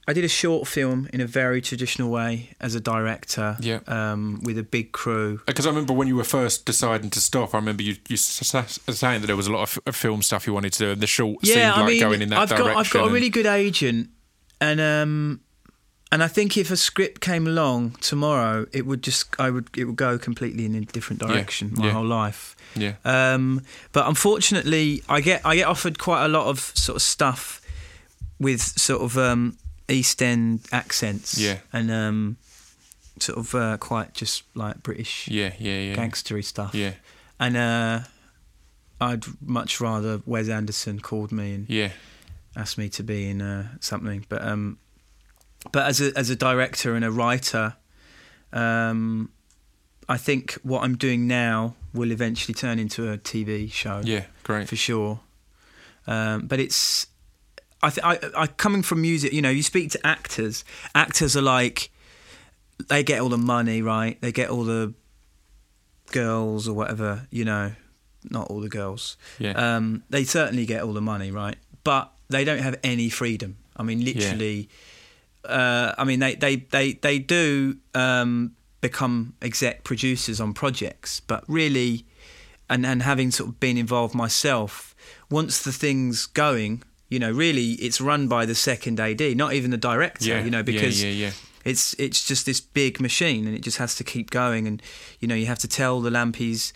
I did a short film in a very traditional way as a director. Yeah. Um, with a big crew. Because I remember when you were first deciding to stop, I remember you you saying that there was a lot of f- film stuff you wanted to do, and the short Yeah, seemed I like mean, going in that I've direction. got I've got a really good agent, and um, and I think if a script came along tomorrow, it would just I would it would go completely in a different direction my yeah. whole life. yeah, Um, but unfortunately, I get I get offered quite a lot of sort of stuff with sort of um, East End accents. Yeah. and um, sort of uh, quite just like British Yeah, yeah, yeah. gangstery stuff. Yeah, And uh, I'd much rather Wes Anderson called me and yeah, asked me to be in uh, something. But um, but as a as a director and a writer, um, I think what I'm doing now will eventually turn into a TV show yeah. Great. for sure. Um, but it's I, th- I I coming from music. You know, you speak to actors. Actors are like they get all the money, right? They get all the girls or whatever. You know, not all the girls. Yeah, Um, they certainly get all the money, right? But they don't have any freedom. I mean, literally. Uh, I mean, they they they they do um, become exec producers on projects, but really, and and having sort of been involved myself, once the thing's going, you know, really, it's run by the second AD, not even the director. yeah. You know, yeah, because yeah, yeah. it's it's just this big machine and it just has to keep going and you know you have to tell the lampies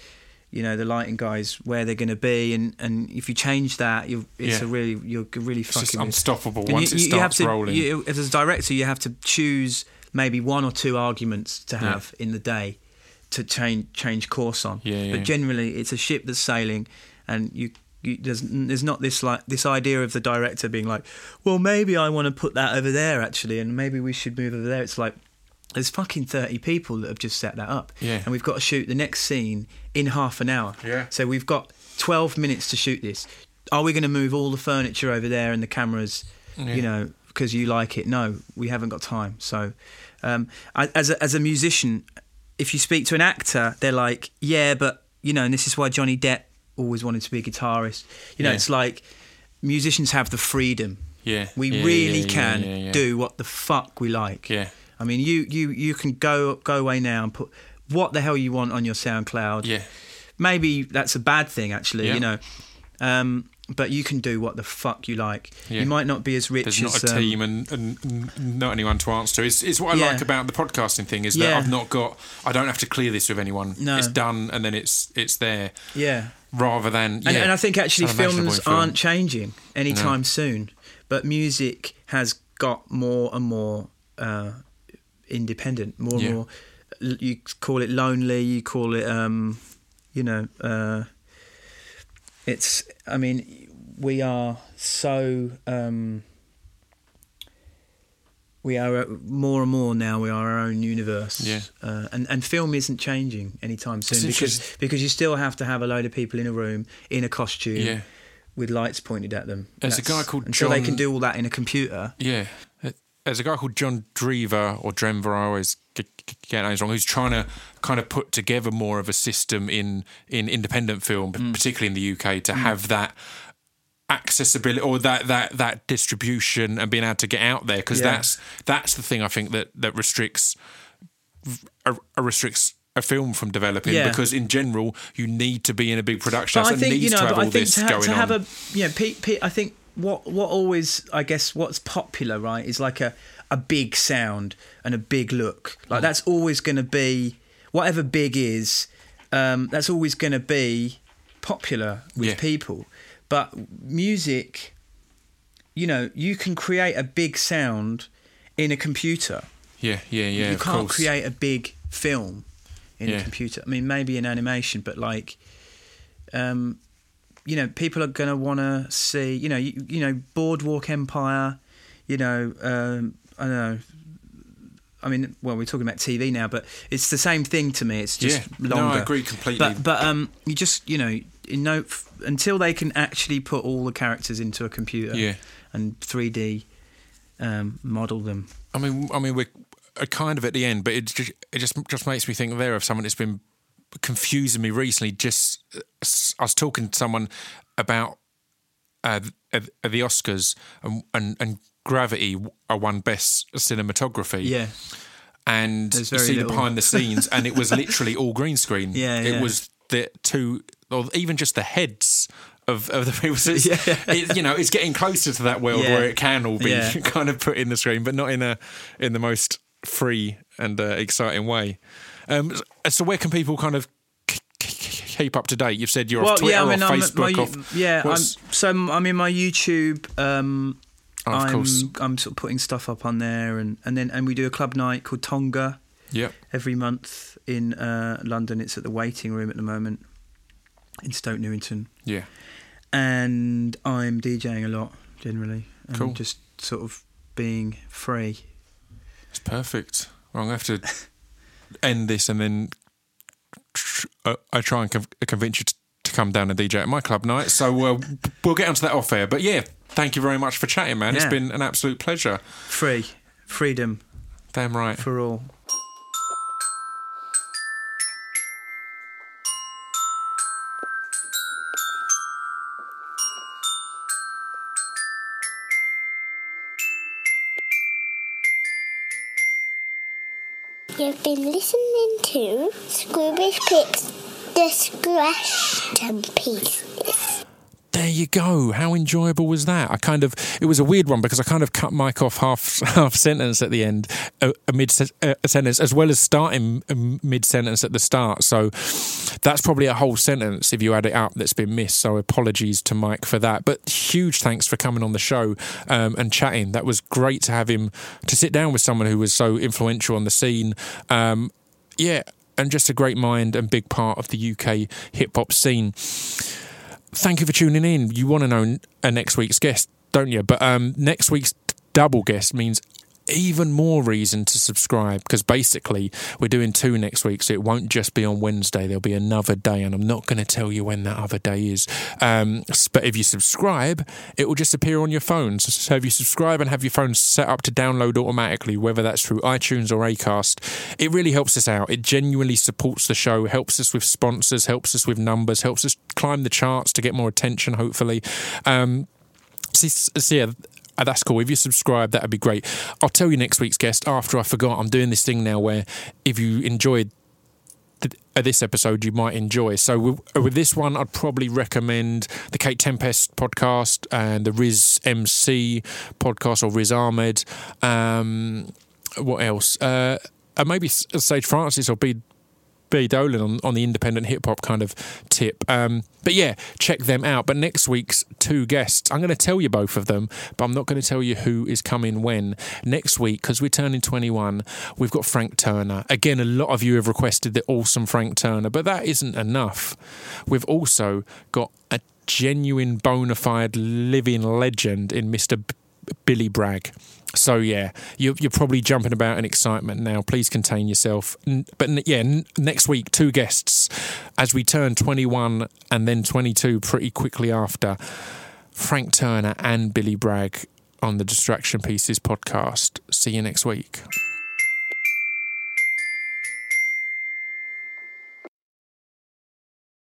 you know the lighting guys where they're going to be and and if you change that you it's Yeah. a really you're really It's just fucking unstoppable and once you, it you- starts have to, rolling. You, as a director, you have to choose maybe one or two arguments to Yeah. have in the day to change change course on. Yeah, yeah. But generally, it's a ship that's sailing, and you. You, there's, there's not this like this idea of the director being like, well, maybe I want to put that over there actually, and maybe we should move over there. It's like there's fucking thirty people that have just set that up, Yeah. and we've got to shoot the next scene in half an hour. Yeah. So we've got twelve minutes to shoot this. Are we going to move all the furniture over there and the cameras? Yeah. You know, because you like it. No, we haven't got time. So, um, I, as a, as a musician, if you speak to an actor, they're like, yeah, but you know, and this is why Johnny Depp always wanted to be a guitarist. You know, Yeah. it's like musicians have the freedom. yeah, We really can do what the fuck we like. Yeah, I mean, you you you can go go away now and put what the hell you want on your SoundCloud. yeah, Maybe that's a bad thing, actually. Yeah. You know, um, but you can do what the fuck you like. Yeah. You might not be as rich There's not as a um, team and, and not anyone to answer to. It's, it's what I Yeah. like about the podcasting thing is that I've not got. I don't have to clear this with anyone. No. It's done and then it's it's there. Yeah. Rather than And, yeah, and I think actually films film. aren't changing anytime soon, but music has got more and more uh, independent, more Yeah. and more. You call it lonely, you call it, um, you know, uh, it's. I mean, we are so. Um, we are uh, more and more now. We are our own universe, Yeah. uh, and and film isn't changing anytime soon It's because because you still have to have a load of people in a room in a costume Yeah. with lights pointed at them. There's a guy called until they can do all that in a computer. Yeah. There's a guy called John Drever or Drenver, I always get, names wrong, who's trying to kind of put together more of a system in, in independent film, Mm. particularly in the UK, to have that accessibility or that, that, that distribution and being able to get out there because Yeah. that's that's the thing I think that, that restricts uh, restricts a film from developing Yeah. because in general you need to be in a big production But I think you know. to have I think to, ha- to have on. a you know, Pete, Pete, I think what what always I guess what's popular right is like a a big sound and a big look. Mm. Like that's always going to be whatever big is. Um, that's always going to be popular with Yeah. people. But music, you know, you can create a big sound in a computer. yeah, yeah, yeah. you can't course. create a big film in Yeah. a computer. I mean, maybe in animation, but like, um, you know, people are going to want to see, you know, you, you know, Boardwalk Empire, you know, um, I don't know. I mean, well, we're talking about TV now, but it's the same thing to me. It's just yeah. longer. No, I agree completely. But but um, you just you know, in no f- until they can actually put all the characters into a computer yeah. and 3D um, model them. I mean, I mean, we're uh, kind of at the end, but it just it just just makes me think there of someone that's been confusing me recently. Just I was talking to someone about uh, uh, the Oscars and, and and Gravity uh, won Best Cinematography. Yeah. and you see the behind the scenes, and it was literally all green screen. Yeah, it yeah. was the two, or even just the heads of, of the people. So Yeah. it, you know, it's getting closer to that world Yeah. where it can all be Yeah. kind of put in the screen, but not in a in the most free and uh, exciting way. Um, so where can people kind of keep up to date? You've said you're off Twitter, I'm- off I'm- Facebook, my- off yeah. I'm, so I'm, I'm in my YouTube. Um, Oh, of I'm course. I'm sort of putting stuff up on there, and and then and we do a club night called Tonga Yep. every month in uh, London. It's at the waiting room at the moment in Stoke Newington, Yeah. and I'm DJing a lot generally, and Cool. just sort of being free. It's perfect. Well, I'm to have to end this and then tr- uh, I try and conv- convince you to, to come down and DJ at my club night. So uh, we'll get onto that off air. But yeah, thank you very much for chatting, man. It's been an absolute pleasure. Free, freedom Damn right. for all. You've been listening to Scroobius Pip's Distraction Pieces. You go. How enjoyable was that? I kind of it was a weird one because I kind of cut Mike off half half sentence at the end, a, a mid uh, sentence, as well as starting mid sentence at the start. So that's probably a whole sentence if you add it up that's been missed. So apologies to Mike for that. But huge thanks for coming on the show um, and chatting. That was great to have him to sit down with someone who was so influential on the scene. Um, yeah, and just a great mind and big part of the UK hip hop scene thank you for tuning in. You want to know a next week's guest, don't you? But um, next week's double guest means even more reason to subscribe because basically we're doing two next week, so it won't just be on Wednesday. There'll be another day, and I'm not going to tell you when that other day is. Um, but if you subscribe, it will just appear on your phone. So, if you subscribe and have your phone set up to download automatically, whether that's through iTunes or Acast, it really helps us out. It genuinely supports the show, helps us with sponsors, helps us with numbers, helps us climb the charts to get more attention. Hopefully. Um, so, so yeah, uh, that's cool. If you subscribe, that would be great. I'll tell you next week's guest after I forgot. I'm doing this thing now where if you enjoyed th- uh, this episode, you might enjoy. So with, uh, with this one, I'd probably recommend the Kate Tempest podcast and the Riz MC podcast or Riz Ahmed. Um, what else? Uh, and maybe Sage Francis or B. B. Dolan on, on the independent hip hop kind of tip. Um, but yeah, check them out. But next week's two guests, I'm going to tell you both of them, but I'm not going to tell you who is coming when. Next week, because we're turning 21, we've got Frank Turner. Again, a lot of you have requested the awesome Frank Turner, but that isn't enough. We've also got a genuine bona fide living legend in Mr. B- Billy Bragg. So yeah, you're, you're probably jumping about in excitement now. Please contain yourself. But yeah, next week two guests as we turn 21 and then 22 pretty quickly after. Frank Turner and Billy Bragg on the Distraction Pieces podcast. See you next week.